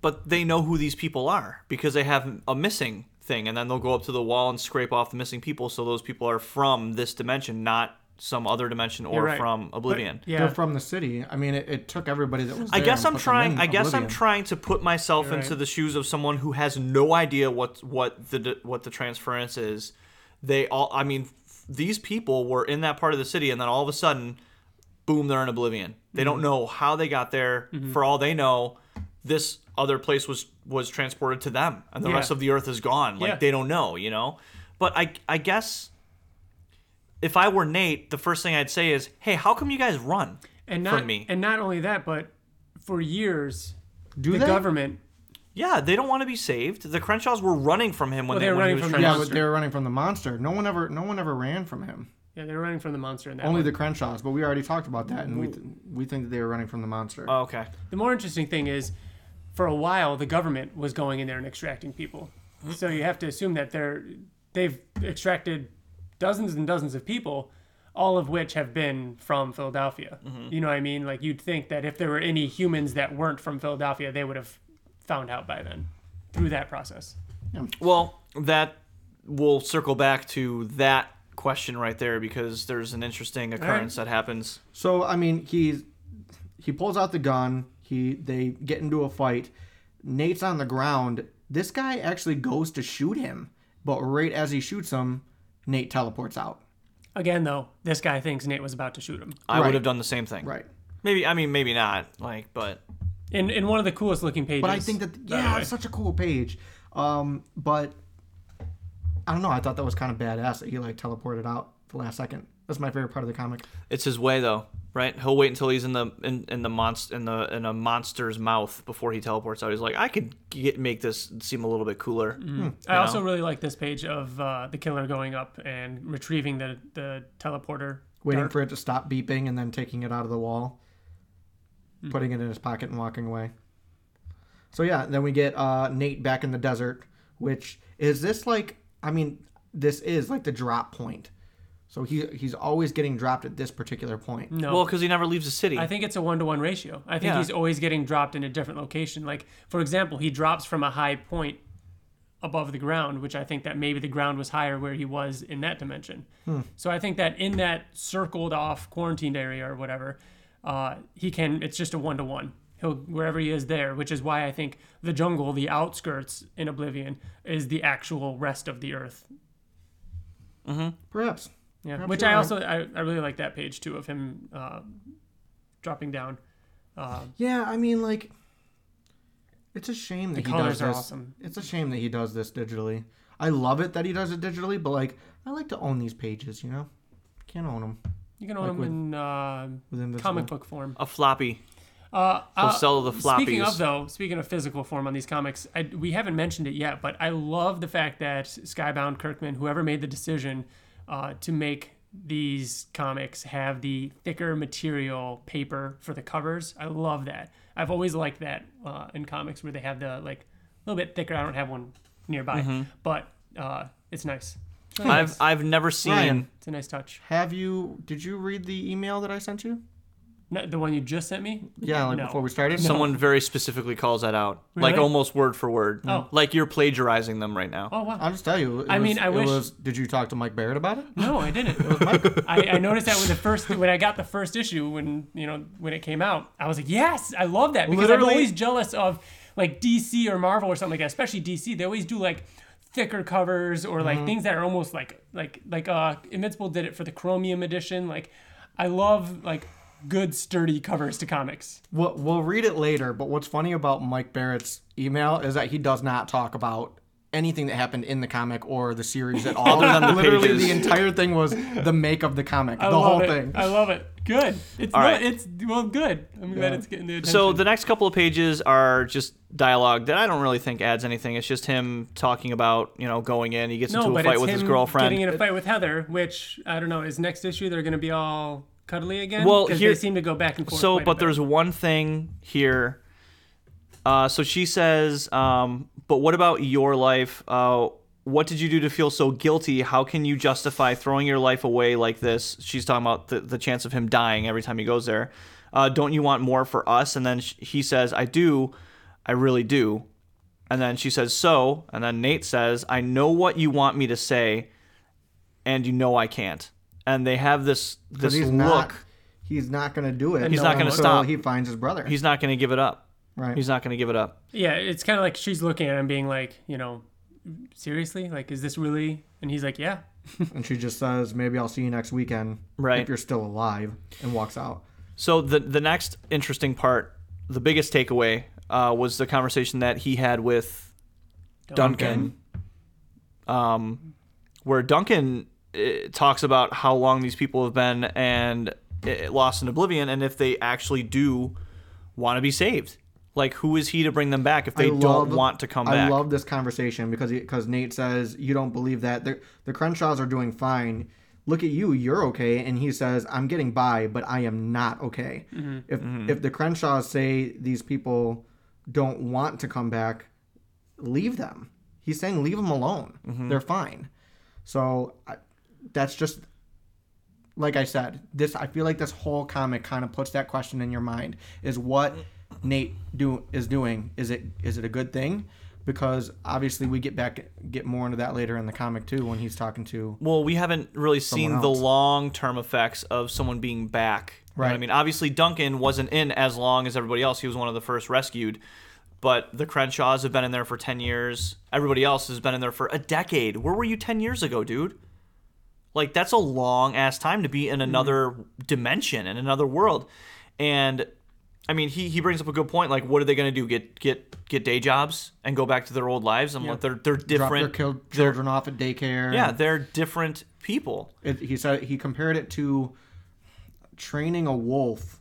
but they know who these people are because they have a missing thing and then they'll go up to the wall and scrape off the missing people so those people are from this dimension, not some other dimension or right. from Oblivion. Yeah. They're from the city. I mean, it, it took everybody that was. I guess I'm trying. I guess I'm trying to put myself You're into right. the shoes of someone who has no idea what what the what the transference is. They all. I mean, f- these people were in that part of the city, and then all of a sudden, boom, they're in Oblivion. They Mm-hmm. don't know how they got there. For all they know, this other place was was transported to them, and the Yeah. rest of the Earth is gone. Like Yeah. they don't know, you know. But I I guess. If I were Nate, the first thing I'd say is, "Hey, how come you guys run And not from me?" and not only that, but for years Do the they? government Yeah, they don't want to be saved. The Crenshaws were running from him when Well, they, they were when he running was from trying the Yeah, but monster. they were running from the monster. No one ever, no one ever ran from him. yeah, they were running from the monster in that Only one. the Crenshaws. But we already talked about that, and we th- we think that they were running from the monster. Oh, okay. The more interesting thing is, for a while, the government was going in there and extracting people. So you have to assume that they're they've extracted dozens and dozens of people, all of which have been from Philadelphia. Mm-hmm. You know what I mean? Like you'd think that if there were any humans that weren't from Philadelphia, they would have found out by then through that process. Well, that will circle back to that question right there because there's an interesting occurrence that happens. So I mean, he's he pulls out the gun. He they get into a fight. Nate's on the ground. This guy actually goes to shoot him, but right as he shoots him, Nate teleports out. Again, though, this guy thinks Nate was about to shoot him. I Right. would have done the same thing. Right. Maybe I mean maybe not. Like, but In in one of the coolest looking pages. But I think that yeah, way. it's such a cool page. Um, but I don't know. I thought that was kind of badass that he like teleported out the last second. That's my favorite part of the comic. it's his way though, right? He'll wait until he's in the in, in the monster in the in a monster's mouth before he teleports out. He's like, I could get make this seem a little bit cooler. I also know? really like this page of uh, the killer going up and retrieving the the teleporter. Waiting dart. for it to stop beeping and then taking it out of the wall, putting it in his pocket and walking away. So yeah, then we get uh, Nate back in the desert. Which is this like? I mean, this is like the drop point. So he he's always getting dropped at this particular point. No, Well, because he never leaves the city. I think it's a one to one ratio. I think Yeah. he's always getting dropped in a different location. Like for example, he drops from a high point above the ground, which I think that maybe the ground was higher where he was in that dimension. Hmm. So I think that in that circled off quarantined area or whatever, uh, he can. It's just a one to one. He'll wherever he is there, which is why I think the jungle, the outskirts in Oblivion, is the actual rest of the Earth. Mm-hmm. Perhaps. Yeah, Perhaps which I also I, I really like that page too of him uh, dropping down. Uh, Yeah, I mean, like, it's a shame that The he colors does are this. awesome. It's a shame that he does this digitally. I love it that he does it digitally, but like, I like to own these pages. You know, can't own them You can own Like them with- in uh, with Invincible. comic book form. A floppy. Uh, He'll uh, sell the floppies. Speaking of though, speaking of physical form on these comics, I, we haven't mentioned it yet, but I love the fact that Skybound Kirkman, whoever made the decision uh, to make these comics have the thicker material paper for the covers. I love that. I've always liked that uh, in comics where they have the like a little bit thicker. I don't have one nearby, Mm-hmm. but uh, it's nice. It's I've. I've never seen. Ryan. It's a nice touch. Have you? Did you read the email that I sent you? No, the one you just sent me. Yeah, like No. before we started. Someone very specifically calls that out, like almost word for word. Oh. Like you're plagiarizing them right now. Oh wow. I'll just tell you. it I was- mean, I it wish- Was, did you talk to Mike Barrett about it? No, I didn't. I, I noticed that with the first when I got the first issue when you know when it came out, I was like, yes, I love that because Literally- I'm always jealous of like DC or Marvel or something like that. Especially DC, they always do like thicker covers or Mm-hmm. like things that are almost like like like uh Invincible did it for the Chromium edition. Like, I love like good sturdy covers to comics. We'll, we'll read it later. But what's funny about Mike Barrett's email is that he does not talk about anything that happened in the comic or the series at all. The Literally, pages. the entire thing was the make of the comic, I the love whole it. thing. I love it. Good. It's All no, right. it's well good. I'm glad it's getting the attention. So the next couple of pages are just dialogue that I don't really think adds anything. It's just him talking about you know going in. He gets No, into a fight with his girlfriend. getting in a fight with Heather, which I don't know. Is next issue they're going to be all cuddly again? Well, here- they seem to go back and forth. so but there's one thing here uh, so she says um, but what about your life uh, what did you do to feel so guilty how can you justify throwing your life away like this she's talking about the, the chance of him dying every time he goes there uh, don't you want more for us and then sh- he says i do i really do and then she says so and then nate says i know what you want me to say and you know i can't and they have this this he's look not. He's not going to do it. He's not gonna stop. He finds his brother. he's not going to give it up right. He's not going to give it up. yeah, it's kind of like she's looking at him, being like, you know, seriously, like, is this really? And he's like, yeah. and she just says, "Maybe I'll see you next weekend, Right. if you're still alive," and walks out. So the the next interesting part, the biggest takeaway, uh, was the conversation that he had with Duncan, um, where Duncan uh, talks about how long these people have been and uh, lost in oblivion, and if they actually do want to be saved. Like, who is he to bring them back if they I don't want to come I back? I love this conversation because because Nate says you don't believe that the the Crenshaws are doing fine. Look at you, you're okay, and he says I'm getting by, but I am not okay. Mm-hmm. If if the Crenshaws say these people don't want to come back, leave them. He's saying leave them alone. Mm-hmm. They're fine. So I, that's just like I said. This I feel like this whole comic kind of puts that question in your mind: is what Nate do is doing is it is it a good thing? Because obviously we get back get more into that later in the comic too when he's talking to Well, we haven't really seen Someone the long term effects of someone being back. Know I mean, obviously Duncan wasn't in as long as everybody else. He was one of the first rescued. But the Crenshaws have been in there for 10 years. Everybody else has been in there for a decade. Where were you 10 years ago, dude? Like, that's a long ass time to be in another mm-hmm. dimension, in another world. And I mean, he, he brings up a good point. Like, what are they going to do? Get get get day jobs and go back to their old lives? I'm like, they're they're drop their different. killed children off at daycare. Yeah, they're different people. it, he said he compared it to training a wolf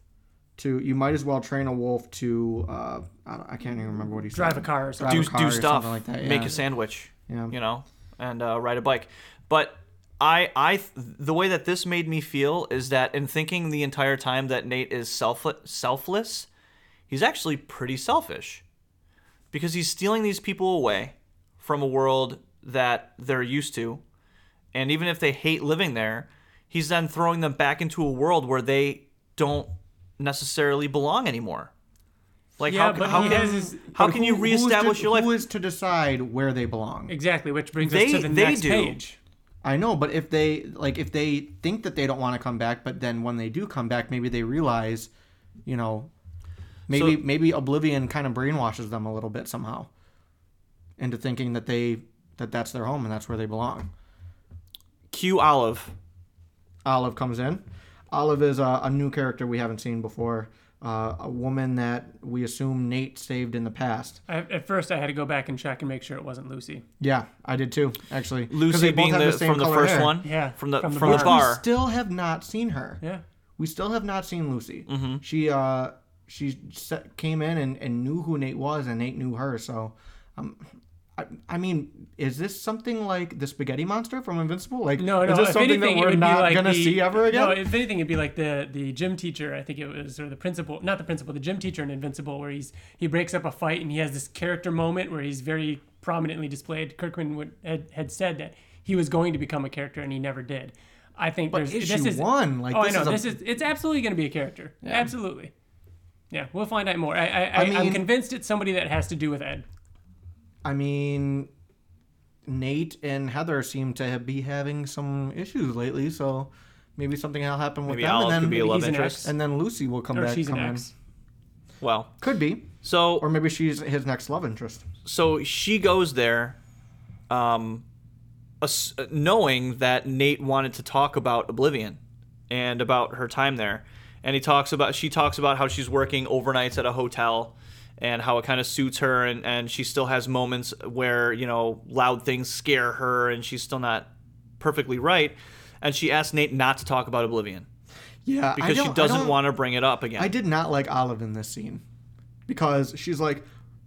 to you might as well train a wolf to uh, I, don't- I can't even remember what he said. Drive a car or something. Drive do a car do or stuff, something like that. make a sandwich, Yeah. you know, and uh, ride a bike. But I, I, the way that this made me feel is that in thinking the entire time that Nate is self selfless, he's actually pretty selfish, because he's stealing these people away from a world that they're used to, and even if they hate living there, he's then throwing them back into a world where they don't necessarily belong anymore. Like Yeah, how, but how he can has his- how But can who- you who is to- reestablish your life? Who is to decide where they belong? Exactly, which brings They- us to the they next do. page. I know, but if they like, if they think that they don't want to come back, but then when they do come back, maybe they realize, you know, maybe So- maybe Oblivion kind of brainwashes them a little bit somehow into thinking that they that that's their home and that's where they belong. Cue Olive. Olive comes in. Olive is a, a new character we haven't seen before. Uh, a woman that we assume Nate saved in the past. I, at first, I had to go back and check and make sure it wasn't Lucy. Yeah, I did too, actually. 'Cause Lucy they both being have the, same from the color first hair. one. Yeah, From the from from the the, bar. bar. We still have not seen her. Yeah. We still have not seen Lucy. Mm-hmm. She uh she se- came in and, and knew who Nate was, and Nate knew her. So, um, I, I mean, is this something like the spaghetti monster from Invincible? Like, No, no. is this if something anything, that we're would not like gonna the, see ever again? No, if anything, it'd be like the the gym teacher. I think it was, or the principal, not the principal, the gym teacher in Invincible, where he's he breaks up a fight and he has this character moment where he's very prominently displayed. Kirkman would, had had said that he was going to become a character and he never did. I think but there's issue this is one, like, oh, this I know is a- this is it's absolutely going to be a character. Absolutely. Yeah, we'll find out more. I, I, I, mean- I'm convinced it's somebody that has to do with Ed. I mean, Nate and Heather seem to have, be having some issues lately, so maybe something will happen with Maybe them, Olive and could be a then love he's an interest. and then Lucy will come Or back. she's an come in. ex. Well, Could be, so or maybe she's his next love interest. so she goes there, um, ass- knowing that Nate wanted to talk about Oblivion and about her time there, and he talks about she talks about how she's working overnights at a hotel and how it kind of suits her and, and she still has moments where you know loud things scare her and she's still not perfectly right and she asked Nate not to talk about Oblivion Yeah, because she doesn't want to bring it up again. I did not like Olive in this scene because she's like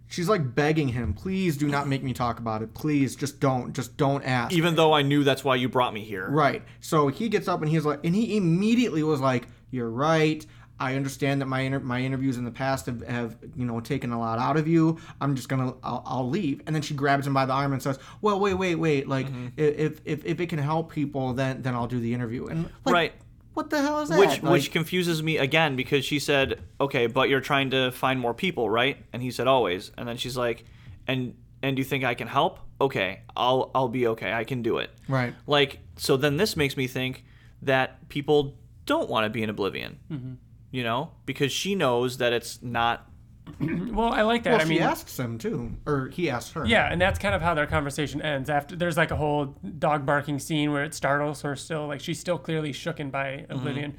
she's like begging him, "Please do not make me talk about it. Please just don't. Just don't ask." even though I knew that's why you brought me here. right. So he gets up and he's like and he immediately was like, "You're right. I understand that my inter- my interviews in the past have, have you know taken a lot out of you. I'm just gonna I'll, I'll leave." And then she grabs him by the arm and says, "Well, wait, wait, wait. Like Mm-hmm. if, if if it can help people, then then I'll do the interview." And like, Right. What the hell is that? Which Like- which confuses me again because she said, "Okay, but you're trying to find more people, right?" And he said, "Always." And then she's like, "And and you think I can help? Okay, I'll I'll be okay. I can do it." right. Like so then this makes me think that people don't want to be in oblivion. Mm-hmm. You know, because she knows that it's not Well, I like that. Well, I mean, she asks him too, or he asks her. Yeah, and that's kind of how their conversation ends. After there's like a whole dog barking scene where it startles her still, like she's still clearly shooken by Oblivion.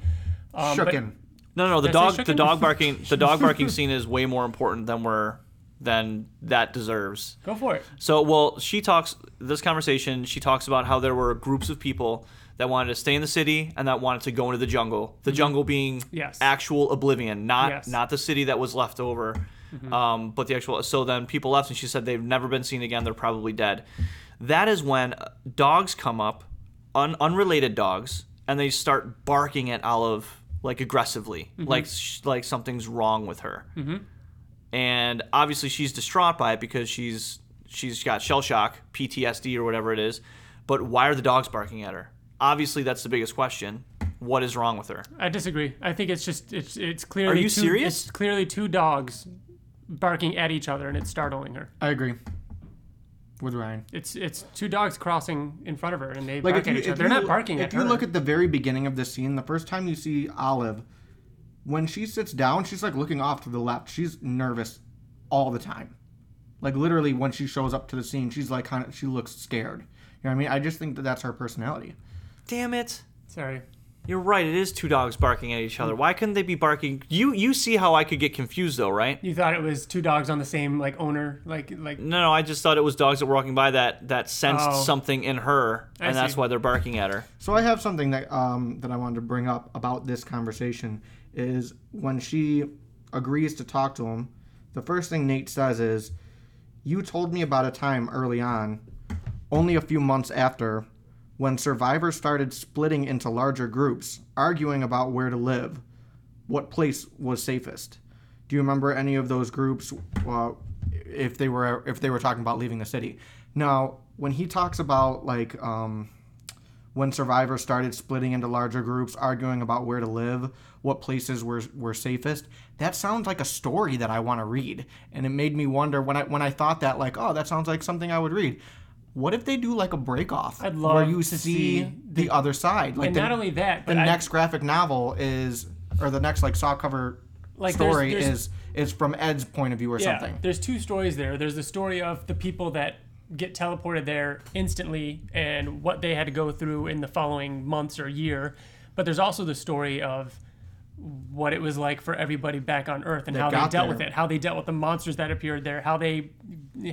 Um, but- No, no, the Did I say dog the dog barking the dog barking scene is way more important than we're than that deserves. Go for it. So, well, she talks this conversation. She talks about how there were groups of people that wanted to stay in the city and that wanted to go into the jungle. The jungle being Yes. actual oblivion, not Yes. not the city that was left over, um, but the actual. So then people left, and she said they've never been seen again. They're probably dead. That is when uh, dogs come up, un- unrelated dogs, and they start barking at Olive like aggressively, like sh- like something's wrong with her and obviously she's distraught by it because she's she's got shell shock, PTSD or whatever it is. But why are the dogs barking at her? Obviously, that's the biggest question. What is wrong with her? I disagree. I think it's just it's it's clearly Are you two, serious? It's clearly two dogs barking at each other, and it's startling her. I agree with Ryan. It's it's two dogs crossing in front of her, and they Like bark if you, at each other. They're you- not barking If you her. look at the very beginning of this scene, the first time you see Olive, when she sits down, she's like looking off to the left. She's nervous all the time. Like literally, when she shows up to the scene, she's like kind of she looks scared. You know what I mean? I just think that that's her personality. Damn it! Sorry. You're right. It is two dogs barking at each other. Why couldn't they be barking? You you see how I could get confused though, right? You thought it was two dogs on the same like owner, like like No, no. I just thought it was dogs that were walking by that that sensed Oh. something in her, I and that's see. why they're barking at her. So I have something that um, that I wanted to bring up about this conversation is when she agrees to talk to him, the first thing Nate says is, "You told me about a time early on, only a few months after, when survivors started splitting into larger groups, arguing about where to live, what place was safest. Do you remember any of those groups? Uh, if they were if they were talking about leaving the city. Now, when he talks about like um, when survivors started splitting into larger groups, arguing about where to live, what places were were safest. That sounds like a story that I want to read, and it made me wonder when I when I thought that like, oh, that sounds like something I would read. What if they do like a break off I'd love where you to see see the, other side? Like and the, not only that, the I- next graphic novel is or the next like saw cover Like, there's- story there's- is is from Ed's point of view or yeah, something. There's two stories there. There's the story of the people that get teleported there instantly and what they had to go through in the following months or year. But there's also the story of what it was like for everybody back on Earth and That how they dealt there. with it, how they dealt with the monsters that appeared there, how they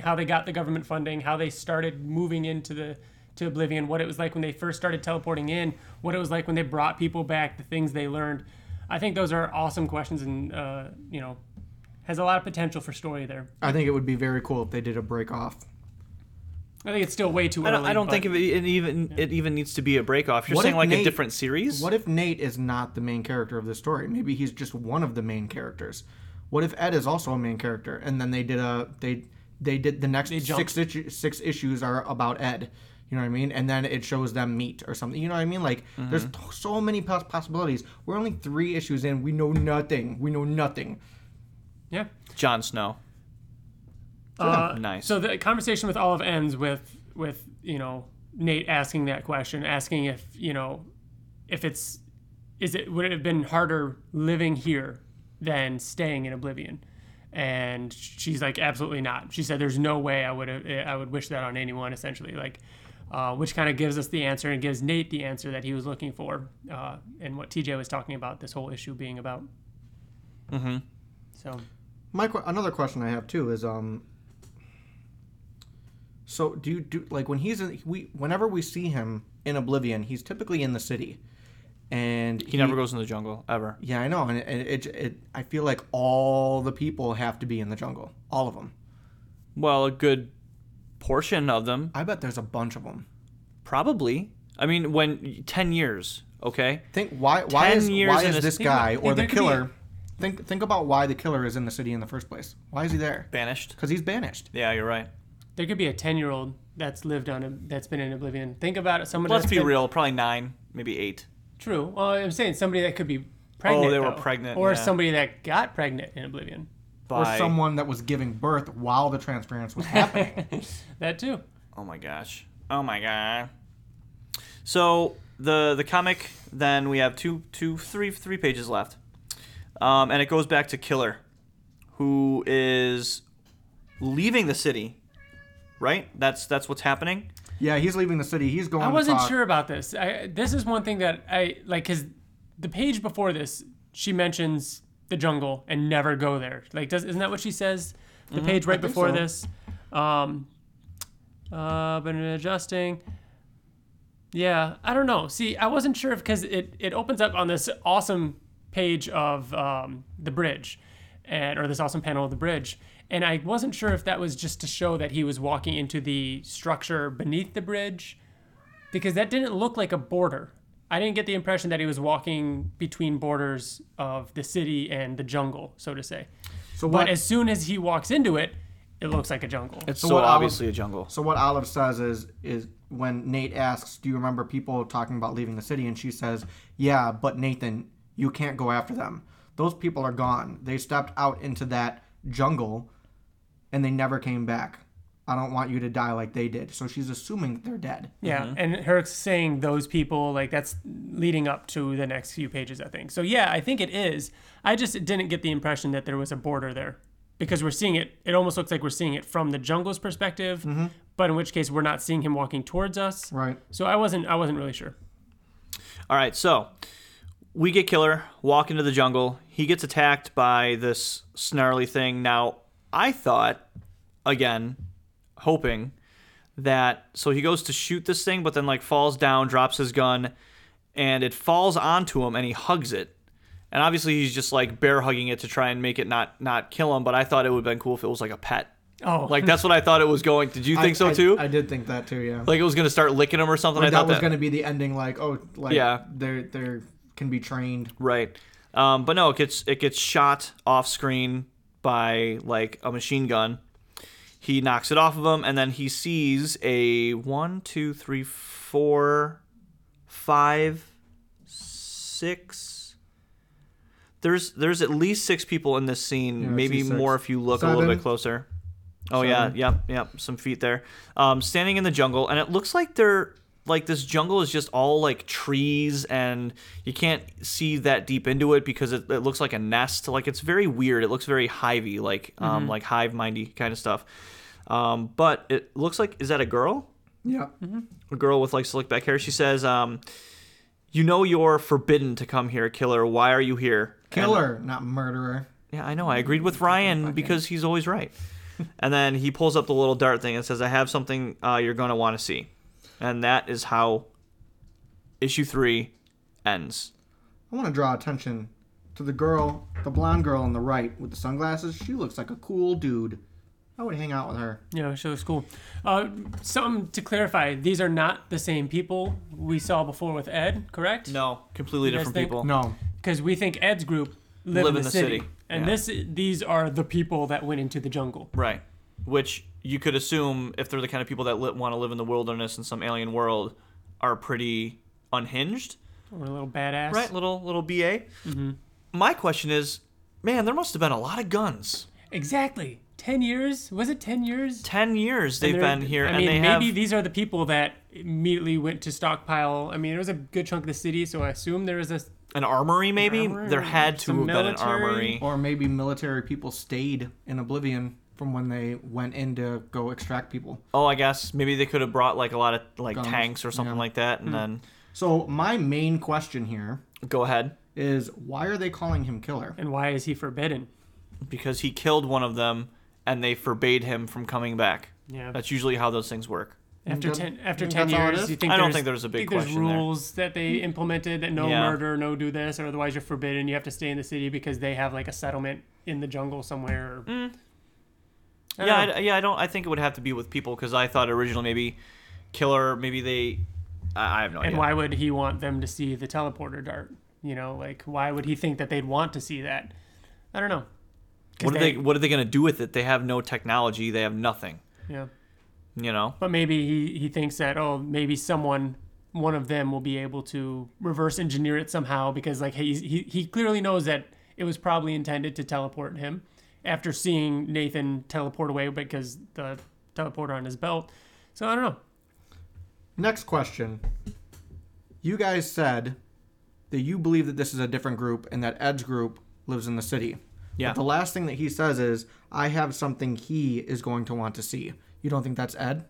how they got the government funding, how they started moving into the to oblivion, what it was like when they first started teleporting in, what it was like when they brought people back, the things they learned. I think those are awesome questions and uh, you know has a lot of potential for story there. I think it would be very cool if they did a break off. I think it's still way too I early. don't, I don't think it, it even it even needs to be a break off. You're What saying if like a different series. What if Nate is not the main character of the story? Maybe he's just one of the main characters. What if Ed is also a main character, and then they did a they they did the next six issue, six issues are about Ed. You know what I mean? And then it shows them meet or something. You know what I mean? Like mm-hmm. there's t- so many pos- possibilities. We're only three issues in. We know nothing. We know nothing. Yeah. Jon Snow. Uh, Nice. So the conversation with Olive ends with with you know Nate asking that question, asking if you know if it's is it would it have been harder living here than staying in Oblivion? And she's like, absolutely not. She said, "There's no way I would have, I would wish that on anyone." Essentially, like, uh, which kind of gives us the answer and gives Nate the answer that he was looking for, uh, and what TJ was talking about this whole issue being about. Mm-hmm. So My que- another question I have too is um. So do you do like when he's in we whenever we see him in Oblivion, he's typically in the city, and He never goes in the jungle ever. Yeah, I know, and it, it, it I feel like all the people have to be in the jungle, all of them. Well, a good portion of them I bet there's a bunch of them. probably. I mean, when ten years, okay. Think why why 10 is years why is this Think about- guy or the there could killer? Think think about why the killer is in the city in the first place. Why is he there? Banished. Because he's banished. Yeah, you're right. There could be a ten-year-old that's lived on a, that's been in Oblivion. Think about it. Someone. Let's be been- real. Probably nine, maybe eight. True. Well, I'm saying somebody that could be pregnant. Oh, they were though. pregnant, Or yeah. somebody that got pregnant in Oblivion. Or someone that was giving birth while the transference was happening. That too. Oh my gosh. Oh my god. So the the comic then we have two two three three pages left. Um, and it goes back to Killer, who is leaving the city. Right? That's that's what's happening. yeah, he's leaving the city. He's going. I wasn't talk- sure about this. I, this is one thing that I like because the page before this, she mentions the jungle and never go there. Like, does isn't that what she says? The page right Mm-hmm. think before so. this. Um, uh, but in adjusting. Yeah, I don't know. See, I wasn't sure because it, it opens up on this awesome page of um, the bridge, and or this awesome panel of the bridge, and I wasn't sure if that was just to show that he was walking into the structure beneath the bridge, because that didn't look like a border. I didn't get the impression that he was walking between borders of the city and the jungle, so to say. So But as soon as he walks into it, it looks like a jungle. It's So so, what Olive- obviously a jungle. So what Olive says is is when Nate asks, "Do you remember people talking about leaving the city?" and she says, "Yeah, but Nathan, you can't go after them. Those people are gone. They stepped out into that jungle and they never came back. I don't want you to die like they did." So she's assuming that they're dead. Yeah, mm-hmm. and her saying those people like that's leading up to the next few pages, I think. So yeah, I think it is. I just didn't get the impression that there was a border there because we're seeing it. It almost looks like we're seeing it from the jungle's perspective, mm-hmm. but in which case we're not seeing him walking towards us. Right. So I wasn't. I wasn't really sure. All right, so we get Killer walk into the jungle. He gets attacked by this snarly thing. Now, I thought, again, hoping that so he goes to shoot this thing, but then like falls down, drops his gun, and it falls onto him, and he hugs it. And obviously, he's just like bear hugging it to try and make it not not kill him. But I thought it would have been cool if it was like a pet. Oh, Like that's what I thought it was going. Did you think I- so I- too? I, did think that too. Yeah. like it was gonna start licking him or something. Or I that was that to be the ending. Like, oh, like Yeah. they're they're can be trained. Right. Um, but no, it gets it gets shot off screen by like a machine gun. He knocks it off of him, and then he sees a one, two, three, four, five, six. There's there's at least six people in this scene. Yeah, maybe more if you look a little bit closer. Oh yeah, Seven. yep, yep. Some feet there. Um, standing in the jungle, and it looks like they're like this jungle is just all like trees, and you can't see that deep into it because it, it looks like a nest. Like it's very weird. It looks very hivey, like um, like hive mindy kind of stuff. Um, but it looks like is that a girl? Yeah. a girl with like slick back hair. She says, um, "You know you're forbidden to come here, killer. Why are you here?" And- Killer, not murderer. yeah, I know. I agreed with Ryan because he's always right. and then he pulls up the little dart thing and says, "I have something uh, you're gonna want to see," and that is how issue three ends. I want to draw attention to the girl, the blonde girl on the right with the sunglasses. She looks like a cool dude. I would hang out with her. Yeah, she looks cool. Uh, something to clarify: these are not the same people we saw before with Ed, correct? No, completely You guys different think- people. No. because we think Ed's group live, in, the city, and yeah. this these are the people that went into the jungle. Right. Which you could assume, if they're the kind of people that li- want to live in the wilderness in some alien world, are pretty unhinged. Or a little badass, Right, little little BA. Mm-hmm. My question is, man, there must have been a lot of guns. Exactly. Ten years? Was it ten years? Ten years they've been here, I and mean, they maybe have. these are the people that immediately went to stockpile. I mean, it was a good chunk of the city, so I assume there was a. An armory, maybe? armory, there had to some have been an armory. Or maybe military people stayed in Oblivion from when they went in to go extract people. Oh, I guess maybe they could have brought like a lot of like Guns, tanks or something yeah. like that, and then So my main question here go ahead is why are they calling him killer? And why is he forbidden? because he killed one of them, and they forbade him from coming back. Yeah. That's usually how those things work. After You ten, after ten years, you think I don't there's- think there's a big think there's question there. rules that they mm. implemented that no Yeah. murder, no do this, or otherwise you're forbidden. You have to stay in the city because they have like a settlement in the jungle somewhere. or- mm. I yeah. I, yeah. I don't. I think it would have to be with people because I thought originally maybe killer. Maybe they. I, I have no and idea. And why would he want them to see the teleporter dart? You know, like why would he think that they'd want to see that? I don't know. What are they? What are they gonna do with it? They have no technology. They have nothing. Yeah, You know. but maybe he he thinks that oh maybe someone one of them will be able to reverse engineer it somehow because like he he he clearly knows that it was probably intended to teleport him after seeing Nathan teleport away because the teleporter on his belt. So I don't know. Next question. You guys said that you believe that this is a different group and that Ed's group lives in the city. Yeah. But the last thing that he says is, I have something he is going to want to see. You don't think that's Ed?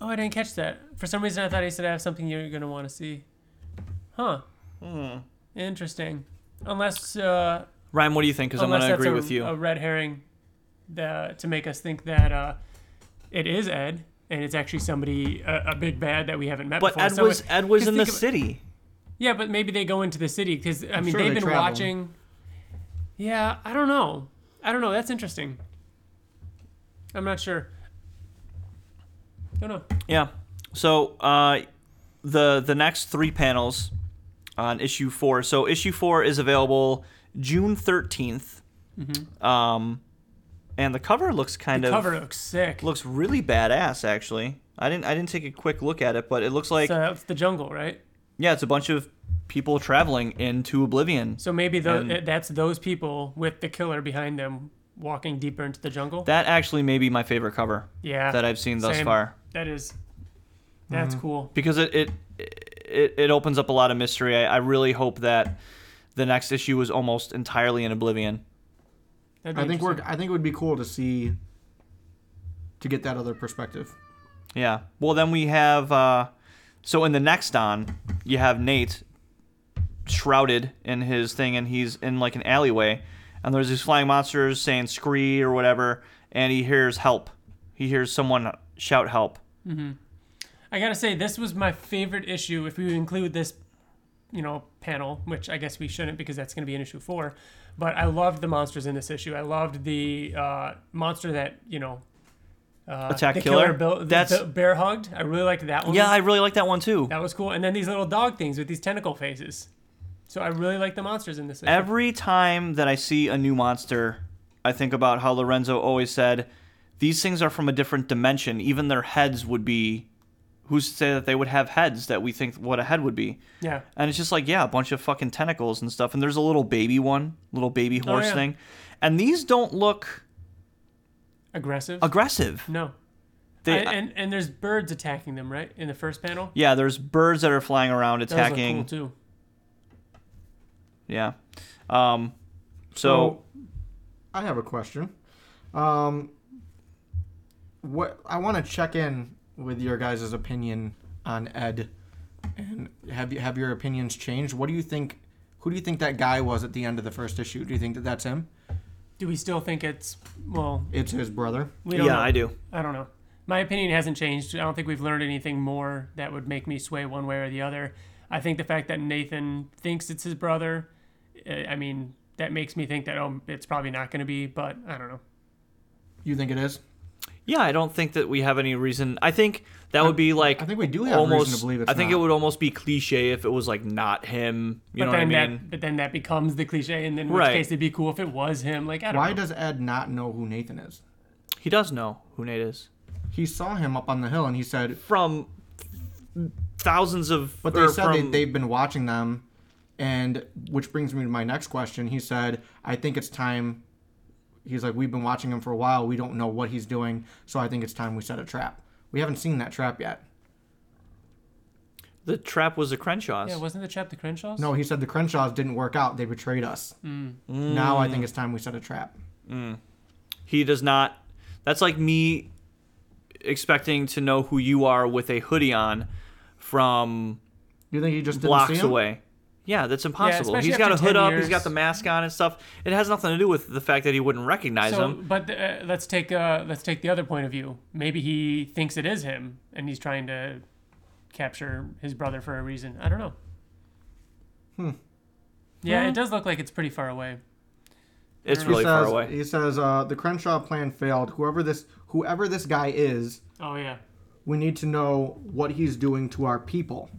Oh, I didn't catch that. For some reason, I thought he said I have something you're gonna want to see. Huh. Hmm. Interesting. Unless, uh, Ryan, what do you think? Because I'm gonna agree a, with you. a red herring, that, to make us think that uh, it is Ed, and it's actually somebody a, a big bad that we haven't met but before. Ed So was it- Ed was 'cause in the think of- city. Yeah, but maybe they go into the city because I mean sure they've they been travel. watching. Yeah, I don't know. I don't know. That's interesting. I'm not sure. Don't know. Yeah. So uh, the the next three panels on issue four. So issue four is available June 13th. Um, and the cover looks kind The of cover looks sick. looks really badass. Actually, I didn't I didn't take a quick look at it, but it looks like so that's the jungle, right? yeah, it's a bunch of people traveling into oblivion. So maybe the, that's those people with the killer behind them walking deeper into the jungle. That actually may be my favorite cover yeah, that I've seen thus same. far That is. That's cool. because it it it, it opens up a lot of mystery. I, I really hope that the next issue was almost entirely in oblivion. I think we're. I think it would be cool to see. To get that other perspective. Yeah. Well, then we have. Uh, so in the next on, you have Nate shrouded in his thing, and he's in like an alleyway, and there's these flying monsters saying "scree" or whatever, and he hears help. He hears someone shout help. I gotta say, this was my favorite issue. If we include this, you know, panel, which I guess we shouldn't because that's gonna be in issue four. But I loved the monsters in this issue. I loved the uh, monster that you know. Uh, Attack the killer? Bill, That's- the bear hugged. I really liked that one. Yeah, I really like that one too. that was cool. And then these little dog things with these tentacle faces. So I really like the monsters in this issue. Every time that I see a new monster, I think about how Lorenzo always said, "These things are from a different dimension. Even their heads would be who's to say that they would have heads that we think what a head would be? Yeah. And it's just like, yeah, a bunch of fucking tentacles and stuff. And there's a little baby one, little baby horse Oh, yeah. thing. And these don't look Aggressive. aggressive. no. They, I- and and there's birds attacking them, right? In the first panel. yeah, there's birds that are flying around Those look attacking. cool too. Yeah. Um, so, So, I have a question. Um, what I want to check in with your guys' opinion on Ed, and have you have your opinions changed? What do you think? Who do you think that guy was at the end of the first issue? Do you think that that's him? Do we still think it's well? It's his brother. We don't yeah, know. I do. I don't know. My opinion hasn't changed. I don't think we've learned anything more that would make me sway one way or the other. I think the fact that Nathan thinks it's his brother, uh, I mean, that makes me think that oh, it's probably not going to be. But I don't know. You think it is? Yeah, I don't think that we have any reason. I think that would be like I think we do have almost. reason to believe it's I think not. it would almost be cliche if it was like not him. You but know what I then mean? that, but then that becomes the cliche, and then in which case it'd be cool if it was him. Like I don't Why know. does Ed not know who Nathan is? He does know who Nate is He saw him up on the hill, and he said, from thousands of. But they or said they, from- they've been watching them, and which brings me to my next question. He said, "I think it's time." He's like, "We've been watching him for a while. We don't know what he's doing, so I think it's time we set a trap." We haven't seen that trap yet. the trap was the Crenshaw's. Yeah, wasn't the trap the Crenshaws? No, he said the Crenshaws didn't work out. They betrayed us. Mm. Now I mm. think it's time we set a trap. Mm. He does not. That's like me expecting to know who you are with a hoodie on from You think he just didn't see blocks him? away. Yeah, that's impossible. especially he's got a hood 10 up. he's got the mask on and stuff. It has nothing to do with the fact that he wouldn't recognize So, him. but uh, let's take uh, let's take the other point of view. Maybe he thinks it is him, and he's trying to capture his brother for a reason. I don't know. Hmm. Yeah, it does look like it's pretty far away. It's He really says, far away. He says uh, the Crenshaw plan failed. Whoever this whoever this guy is, Oh yeah, we need to know what he's doing to our people.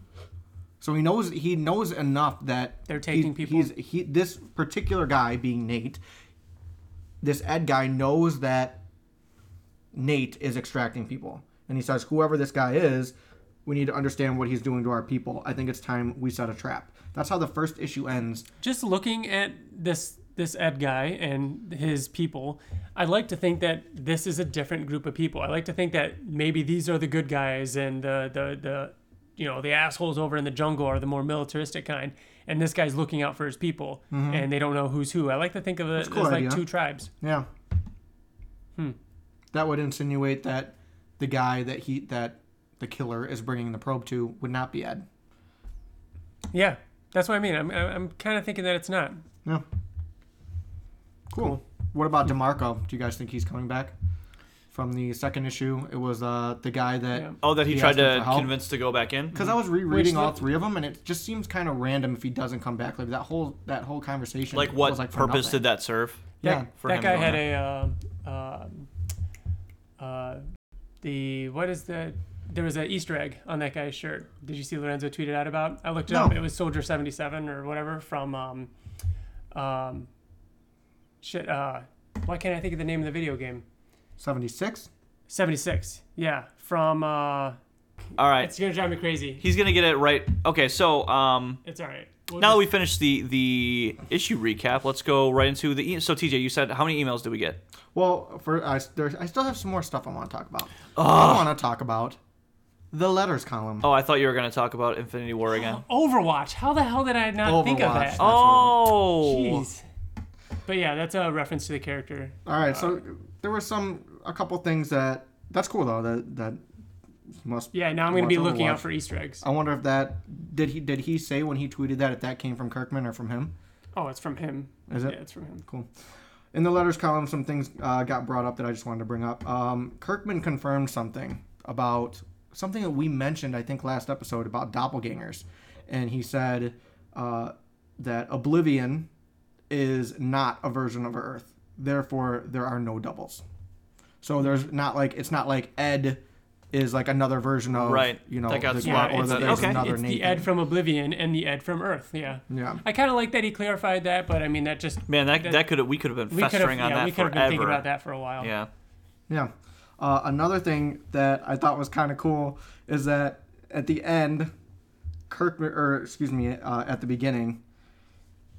So he knows he knows enough that They're taking he- people? He's he this particular guy being Nate. This Ed guy knows that Nate is extracting people, and he says, "Whoever this guy is, we need to understand what he's doing to our people. I think it's time we set a trap." That's how the first issue ends. just looking at this this Ed guy and his people, I like to think that this is a different group of people. I like to think that maybe these are the good guys and the the the you know the assholes over in the jungle are the more militaristic kind, and this guy's looking out for his people, and they don't know who's who. I like to think of it a as cool like two tribes. Yeah. Hmm. That would insinuate that the guy that he that the killer is bringing the probe to would not be Ed. Yeah, that's what I mean. I'm I'm kind of thinking that it's not. Yeah. Cool. What about Demarco? Do you guys think he's coming back from the second issue? It was uh the guy that Yeah. Oh, that he, He tried to convince to go back in. because I was rereading Which all three of them, and it just seems kind of random if he doesn't come back. Like that whole that whole conversation. Like, what was like for purpose did that serve? Yeah. That, for that guy had there. a um, um, uh, the what is the there was an Easter egg on that guy's shirt. Did you see Lorenzo tweeted out about? I looked it No. up. It was Soldier seventy seven or whatever from um, um, shit. Uh, why can't I think of the name of the video game? Seventy six. Seventy six. Yeah, from. Uh, All right. it's gonna drive me crazy. He's gonna get it right. Okay, so um, It's all right. We'll now that we finished the the issue recap, let's go right into the. E- so TJ, you said how many emails did we get? Well, for I, there, I still have some more stuff I want to talk about. I want to talk about the letters column. Oh, I thought you were gonna talk about Infinity War again. Overwatch. How the hell did I not think of Overwatch. that? Oh, Jeez. But yeah, that's a reference to the character. All right, so there were some a couple things that that's cool though that that must Yeah, now I'm going to be looking out for Easter eggs. I wonder if that did he did he say when he tweeted that if that came from Kirkman or from him? Oh, it's from him. Is it? Yeah, it's from him. Cool. In the letters column, some things uh, got brought up that I just wanted to bring up. Um, Kirkman confirmed something about something that we mentioned, I think, last episode about doppelgangers, and he said uh, that Oblivion is not a version of Earth. Therefore, there are no doubles. So there's not like it's not like Ed is like another version of Right. you know That got the- swapped Yeah, or it's, that the- there's okay. another it's the Ed from Oblivion and the Ed from Earth. Yeah. yeah. I kind of like that he clarified that, but I mean, that just. man, that that- that could we could have been We could have, festering on yeah, that we could have been thinking about that for a while. Yeah. Yeah. Uh, another thing that I thought was kind of cool is that at the end, Kirkman, or excuse me, uh, at the beginning,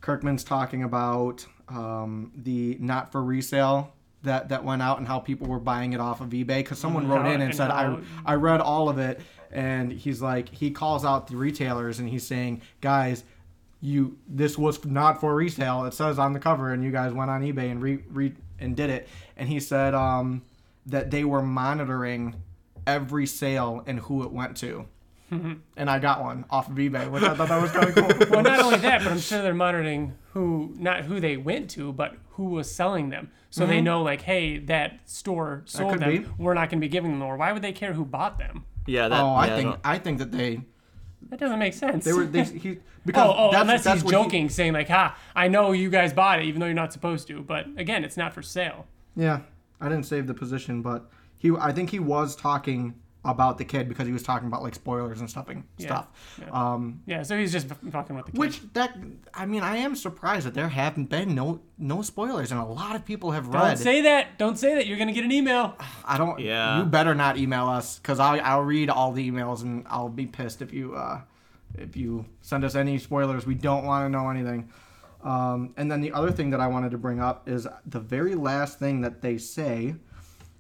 Kirkman's talking about um, the not for resale that that went out and how people were buying it off of eBay. Because someone wrote in and and said I I read all of it. And he's like he calls out the retailers and he's saying guys you this was not for resale. It says on the cover and you guys went on eBay and re, re and did it. And he said um that they were monitoring every sale and who it went to. and I got one off of eBay, which I thought that was kind of cool. Well, not only that, but I'm sure they're monitoring who, not who they went to, but who was selling them. So they mm-hmm. know, like, hey, that store sold could them. be. We're not going to be giving them. Or why would they care who bought them? Yeah, that. oh, I yeah, think don't- I think that they That doesn't make sense. they were they he because oh, oh that's, unless that's he's what he- joking, saying like, "Ha, I know you guys bought it, even though you're not supposed to." But again, it's not for sale. Yeah, I didn't save the position, but he I think he was talking about the kid because he was talking about like spoilers and stuffing stuff. Um, Yeah, so he's just f- fucking with the kid. which that I mean I am surprised that there haven't been no no spoilers and a lot of people have read. don't say that. Don't say that. You're gonna get an email. I don't. Yeah. You better not email us because I'll I'll read all the emails and I'll be pissed if you uh if you send us any spoilers. We don't want to know anything. Um, and then the other thing that I wanted to bring up is the very last thing that they say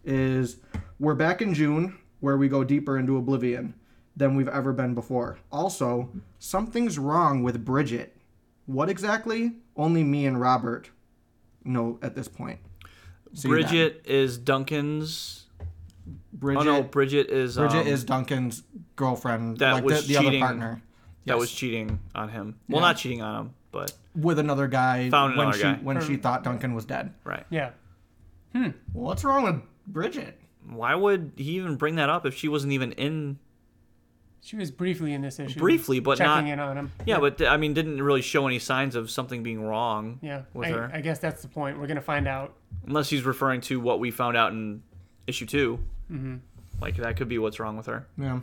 is we're back in June where we go deeper into oblivion than we've ever been before. Also, something's wrong with Bridget. What exactly? Only me and Robert know at this point. See that. Bridget is Duncan's. Bridget. Oh no, Bridget is. Bridget um, is Duncan's girlfriend, that like was the, the other cheating. partner. that Yes. was cheating on him. Well, Yeah. not cheating on him, but with another guy Found when another she guy. when she thought Duncan was dead. right. Yeah. Hmm. What's wrong with Bridget? Why would he even bring that up if she wasn't even in? She was briefly in this issue. Briefly, but checking not- in on him. Yeah, but I mean, didn't really show any signs of something being wrong. Yeah, with I, her, I guess that's the point. We're gonna find out. unless he's referring to what we found out in issue 2 Mm-hmm. Like that could be what's wrong with her. Yeah.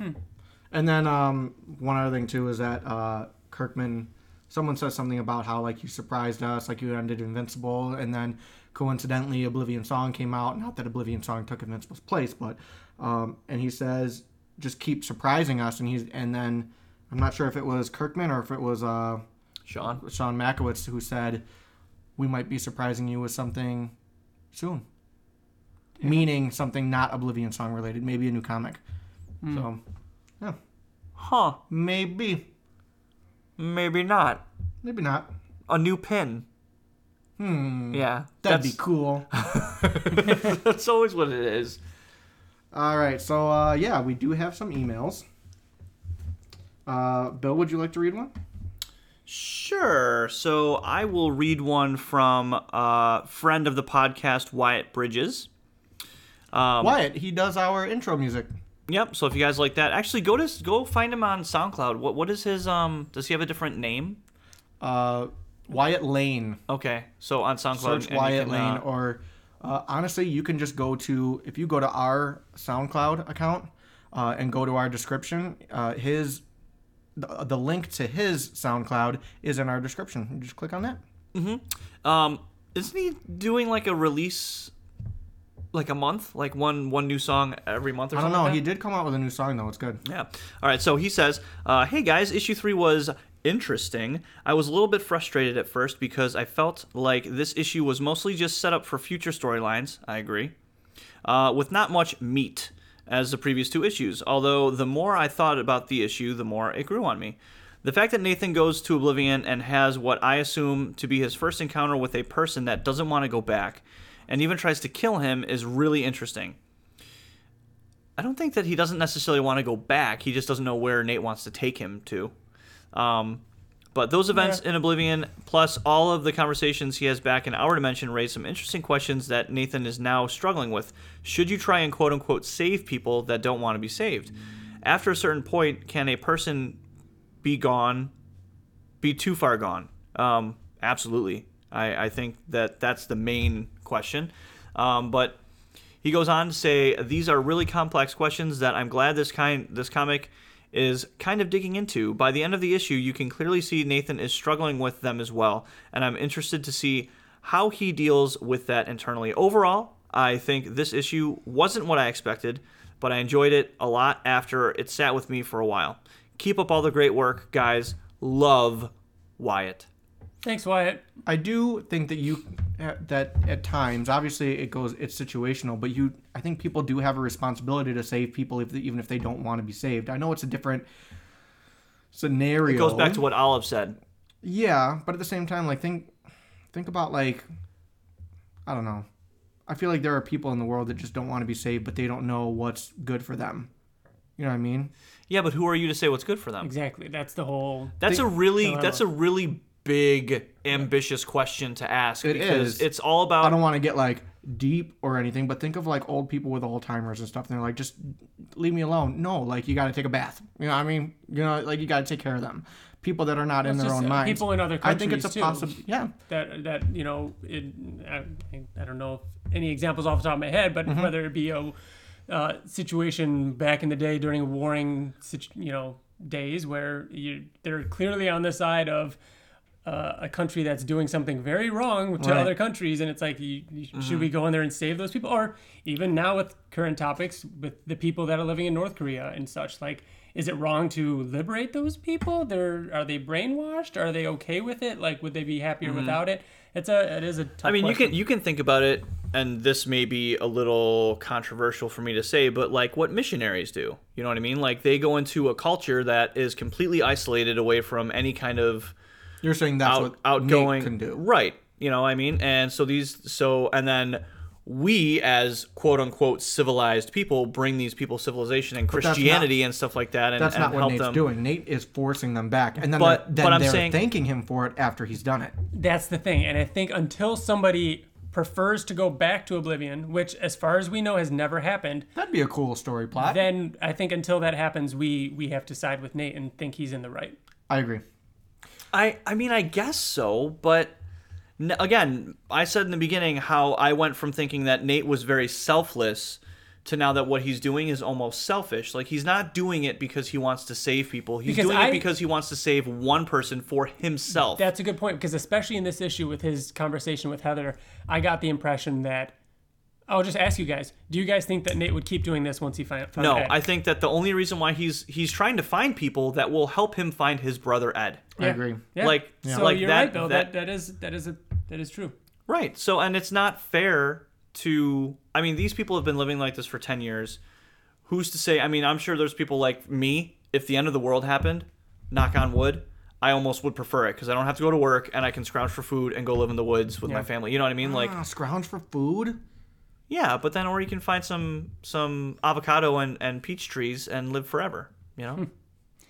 And then um, one other thing too is that uh, Kirkman, someone says something about how like you surprised us, like you ended Invincible, and then coincidentally Oblivion Song came out. Not that Oblivion Song took Invincible's place, but um, and he says just keep surprising us, and he's and then I'm not sure if it was Kirkman or if it was uh, Sean. Sean Mackiewicz who said we might be surprising you with something soon. Meaning something not Oblivion Song related, maybe a new comic. So, yeah, Huh? maybe, Maybe not. maybe not. A new pin. Hmm, Yeah, that'd that's be cool. that's always what it is. All right, so uh, yeah, we do have some emails. Uh, Bill, would you like to read one? Sure. So I will read one from a friend of the podcast, Wyatt Bridges. Um, Wyatt, he does our intro music. Yep. So if you guys like that, actually go to go find him on SoundCloud. What what is his um? Does he have a different name? Uh, Wyatt Lane. Okay. So on SoundCloud, Search and Wyatt can, Lane, uh, or uh, honestly, you can just go to if you go to our SoundCloud account uh, and go to our description. Uh, his the, the link to his SoundCloud is in our description. You just click on that. Hmm. Um, isn't he doing like a release, like a month, like one one new song every month or I don't know. like He did come out with a new song though. It's good. Yeah. All right. So he says, uh, "Hey guys, issue three was interesting. I was a little bit frustrated at first because I felt like this issue was mostly just set up for future storylines. I agree, uh, with not much meat." As the previous two issues, although the more I thought about the issue, the more it grew on me. The fact that Nathan goes to Oblivion and has what I assume to be his first encounter with a person that doesn't want to go back and even tries to kill him is really interesting. I don't think that he doesn't necessarily want to go back. He just doesn't know where Nate wants to take him to. Um, but those events in Oblivion, plus all of the conversations he has back in our dimension, raise some interesting questions that Nathan is now struggling with. Should you try and quote unquote save people that don't want to be saved? After a certain point, can a person be gone, be too far gone? Um, absolutely. I, I think that that's the main question. Um, but he goes on to say these are really complex questions that I'm glad this kind this comic is kind of digging into. By the end of the issue, you can clearly see Nathan is struggling with them as well, and I'm interested to see how he deals with that internally. Overall, I think this issue wasn't what I expected, but I enjoyed it a lot after it sat with me for a while. Keep up all the great work, guys. Love Wyatt. Thanks, Wyatt. I do think that you uh, that at times, obviously it goes it's situational, but you I think people do have a responsibility to save people if they, even if they don't want to be saved. I know it's a different scenario. It goes back to what Olive said. Yeah, but at the same time, like think think about like I don't know. I feel like there are people in the world that just don't want to be saved, but they don't know what's good for them. You know what I mean? Yeah, but who are you to say what's good for them? Exactly. That's the whole. That's a really dilemma. that's a really big ambitious question to ask It because is. it's all about I don't want to get like deep or anything, but think of like old people with Alzheimer's and stuff. And they're like, just leave me alone. No, like you got to take a bath. You know, what I mean, you know, like you got to take care of them. People that are not in their just, own uh, minds. people in other countries I think it's a countries, too. possible. Yeah, that that you know it, I, I don't know if any examples off the top of my head but Mm-hmm. whether it be a uh, situation back in the day during warring situ- you know days where you they're clearly on the side of uh, a country that's doing something very wrong to Right. other countries and it's like you, you, should we go in there and save those people? Or even now with current topics with the people that are living in North Korea and such like is it wrong to liberate those people? They're are they brainwashed? Are they okay with it? Like would they be happier without it? It's a it is a tough Mm-hmm. I mean, you can you can think about it, and this may be a little controversial for me to say, but like what missionaries do, you know what I mean? Like they go into a culture that is completely isolated away from any kind of you're saying that's out, what outgoing Nate can do. right? You know, what I mean, and so these so and then we as quote unquote civilized people bring these people civilization and that's not- Christianity and stuff like that, and, That's and not what help Nate's them. doing. Nate is forcing them back, and then But- they're, then but I'm they're saying- thanking him for it after he's done it. That's the thing. And I think until somebody prefers to go back to Oblivion, which, as far as we know, has never happened, That'd be a cool story plot. then I think until that happens, we we have to side with Nate and think he's in the right. I agree. I I mean I guess so, but n- again, I said in the beginning how I went from thinking that Nate was very selfless to now that what he's doing is almost selfish. Like he's not doing it because he wants to save people. He's Because doing I- it because he wants to save one person for himself. That's a good point because especially in this issue with his conversation with Heather, I got the impression that I'll just ask you guys: Do you guys think that Nate would keep doing this once he find, found no, Ed? I think that the only reason why he's he's trying to find people that will help him find his brother Ed. I agree. Yeah. Like- so like you're that- right, Bill. That, that- that is that is a that is true. Right. So, and it's not fair to. I mean, these people have been living like this for 10 years. Who's to say? I mean, I'm sure there's people like me. If the end of the world happened, knock on wood, I almost would prefer it because I don't have to go to work and I can scrounge for food and go live in the woods with my family. You know what I mean? Like, Ah, scrounge for food. Yeah, but then, or you can find some some avocado and, and peach trees and live forever. You know? Hmm.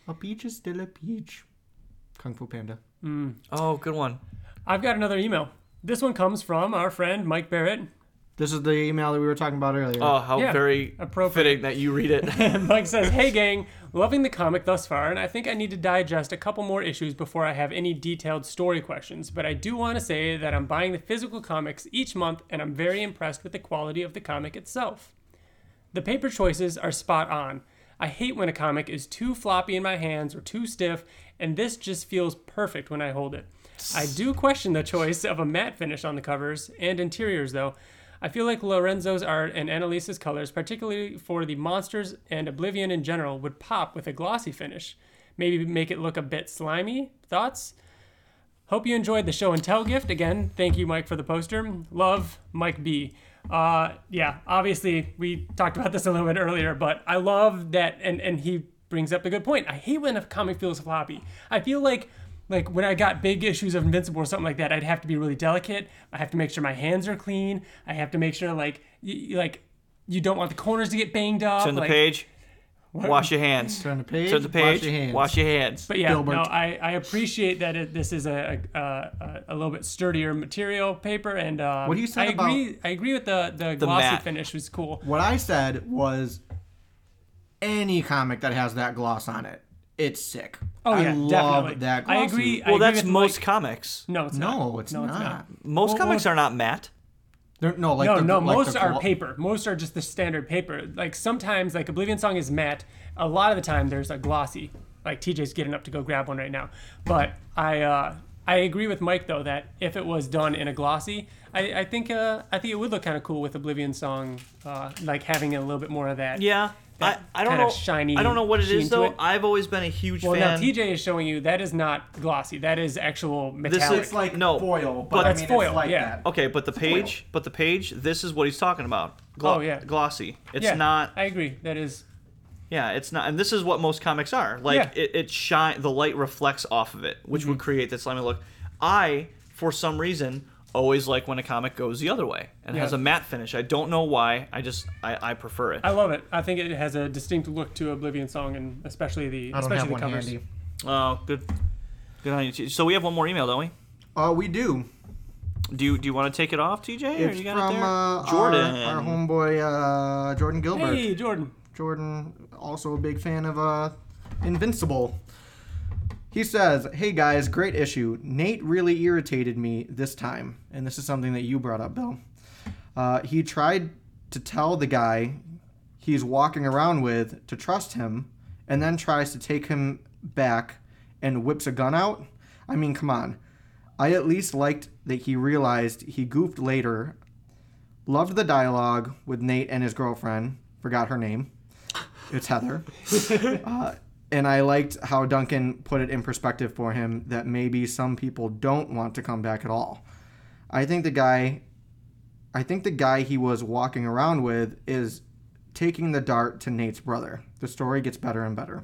A peach is still a peach. Kung Fu Panda. Hmm. oh, good one. I've got another email. This one comes from our friend Mike Barrett. This is the email that we were talking about earlier. Oh, how Yeah, very appropriate. fitting that you read it. Mike says, Hey gang, loving the comic thus far, and I think I need to digest a couple more issues before I have any detailed story questions. But I do want to say that I'm buying the physical comics each month, and I'm very impressed with the quality of the comic itself. The paper choices are spot on. I hate when a comic is too floppy in my hands or too stiff, and this just feels perfect when I hold it. I do question the choice of a matte finish on the covers and interiors, though. I feel like Lorenzo's art and Annalisa's colors, particularly for the monsters and Oblivion in general, would pop with a glossy finish. Maybe make it look a bit slimy. Thoughts? Hope you enjoyed the show and tell gift. Again, thank you, Mike, for the poster. Love, Mike B. Uh, yeah, obviously we talked about this a little bit earlier, but I love that, and and he brings up a good point. I hate when a comic feels floppy. I feel like like when I got big issues of Invincible or something like that, I'd have to be really delicate. I have to make sure my hands are clean. I have to make sure like you, like you don't want the corners to get banged up. Turn the like, page. Wash your hands. Turn the page. Turn the page. Wash your hands. Wash your hands. But yeah, Gilbert. no, I, I appreciate that it, this is a, a, a a little bit sturdier material paper, and um, What you said I agree. I agree with the the, glossy matte. finish was cool. What I said was any comic that has that gloss on it, it's sick. Oh yeah, I love definitely. that I glossy. agree. I well, agree that's with most Mike. comics. No, it's not. No, it's no, not. Most Well, comics well- are not matte. They're- no, like no, the, no. like most the are glo- paper. Most are just the standard paper. Like sometimes, like Oblivion Song is matte. A lot of the time, there's a glossy. Like TJ's getting up to go grab one right now. But I, uh, I agree with Mike though that if it was done in a glossy, I, I think uh, I think it would look kind of cool with Oblivion Song, uh, like having a little bit more of that. Yeah. I, that I don't kind know. of shiny I don't know what it sheen is to though. it. I've always been a huge Well, fan. Well, now TJ is showing you that is not glossy. That is actual is- metallic. It's like No, foil, but, but I that's mean, foil, it's like yeah. that. Okay, but the page, but the page, this is what he's talking about. Glo- Oh, yeah. glossy. It's yeah, not. I agree. That is. Yeah, it's not. And this is what most comics are. Like Yeah. it, it shine. The light reflects off of it, which would mm-hmm. create this slimy look. I, for some reason, always like when a comic goes the other way and has a matte finish. I don't know why. I just I, I prefer it. I love it. I think it has a distinct look to Oblivion Song, and especially the I don't especially have the one covers. handy. Oh, good. Good on you. So we have one more email, don't we? Uh, we do. Do you do you want to take it off, TJ? or It's you got from it there? uh, Jordan. our, our homeboy uh, Jordan Gilbert. Hey, Jordan. Jordan, also a big fan of uh, Invincible. He says, Hey guys, great issue. Nate really irritated me this time. And this is something that you brought up, Bill. Uh, he tried to tell the guy he's walking around with to trust him, and then tries to take him back and whips a gun out. I mean, come on. I at least liked that he realized he goofed later. Loved the dialogue with Nate and his girlfriend. Forgot her name. It's Heather. uh, and I liked how Duncan put it in perspective for him that maybe some people don't want to come back at all. I think the guy I think the guy he was walking around with is taking the dart to Nate's brother. The story gets better and better.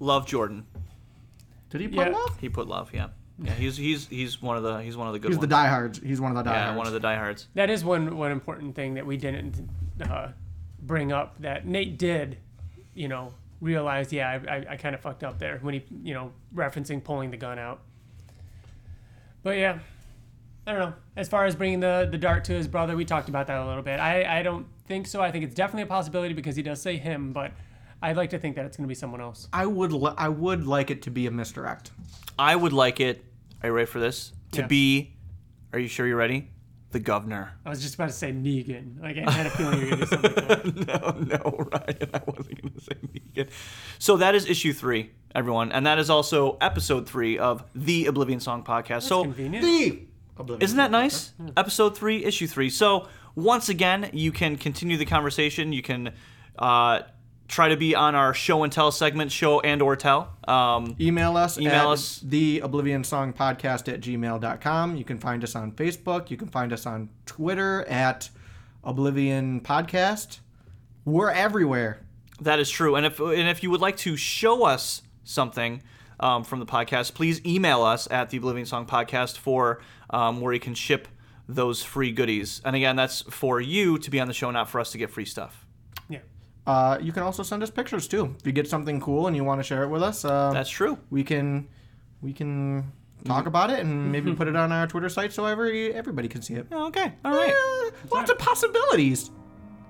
Love Jordan. Did he put Yeah. love? He put love. Yeah. Yeah. He's he's he's one of the he's one of the good He's the diehards. He's one of the diehards. yeah, one of the diehards. That is one one important thing that we didn't uh, bring up. That Nate did, you know, realize. Yeah, I, I, I kind of fucked up there when he, you know, referencing pulling the gun out. But yeah, I don't know. As far as bringing the the dart to his brother, we talked about that a little bit. I I don't think so. I think it's definitely a possibility because he does say him, but I'd like to think that it's going to be someone else. I would li- I would like it to be a misdirect. I would like it. Are you ready for this? To Yeah. be. Are you sure you're ready? The governor. I was just about to say Negan. Like I had a feeling you were going to do something like that. no, no, Ryan. I wasn't going to say Negan. So that is issue three, everyone, and that is also episode three of the Oblivion Song podcast. so Convenient. The Isn't that nice? Episode three, issue three. So once again, you can continue the conversation. You can uh, try to be on our show and tell segment, show and or tell. Um, Email us Email at us. the Oblivion Song Podcast at gmail.com. You can find us on Facebook. You can find us on Twitter at Oblivion Podcast. We're everywhere. that is true. And if and if you would like to show us something um, from the podcast, please email us at the Oblivion Song Podcast for um, where you can ship those free goodies. And again, that's for you to be on the show, not for us to get free stuff. Yeah. Uh, you can also send us pictures too. If you get something cool and you want to share it with us, uh, That's true. we can we can talk about it and maybe put it on our Twitter site so every everybody can see it. Okay. All right. Lots of possibilities.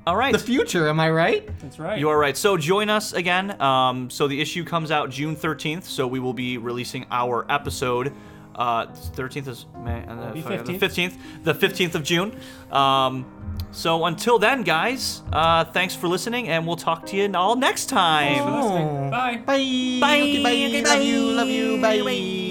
All right. The future, am I right? That's right. You are right. So join us again. Um, so the issue comes out June 13th. So we will be releasing our episode. Uh, 13th is May, and the, Be the 15th. 15th. The 15th of June. Um, so until then, guys, uh, thanks for listening, and we'll talk to you all next time. Thanks for listening. Bye. Bye. Bye. Okay, bye. Okay, Love you. Love you. bye. Bye.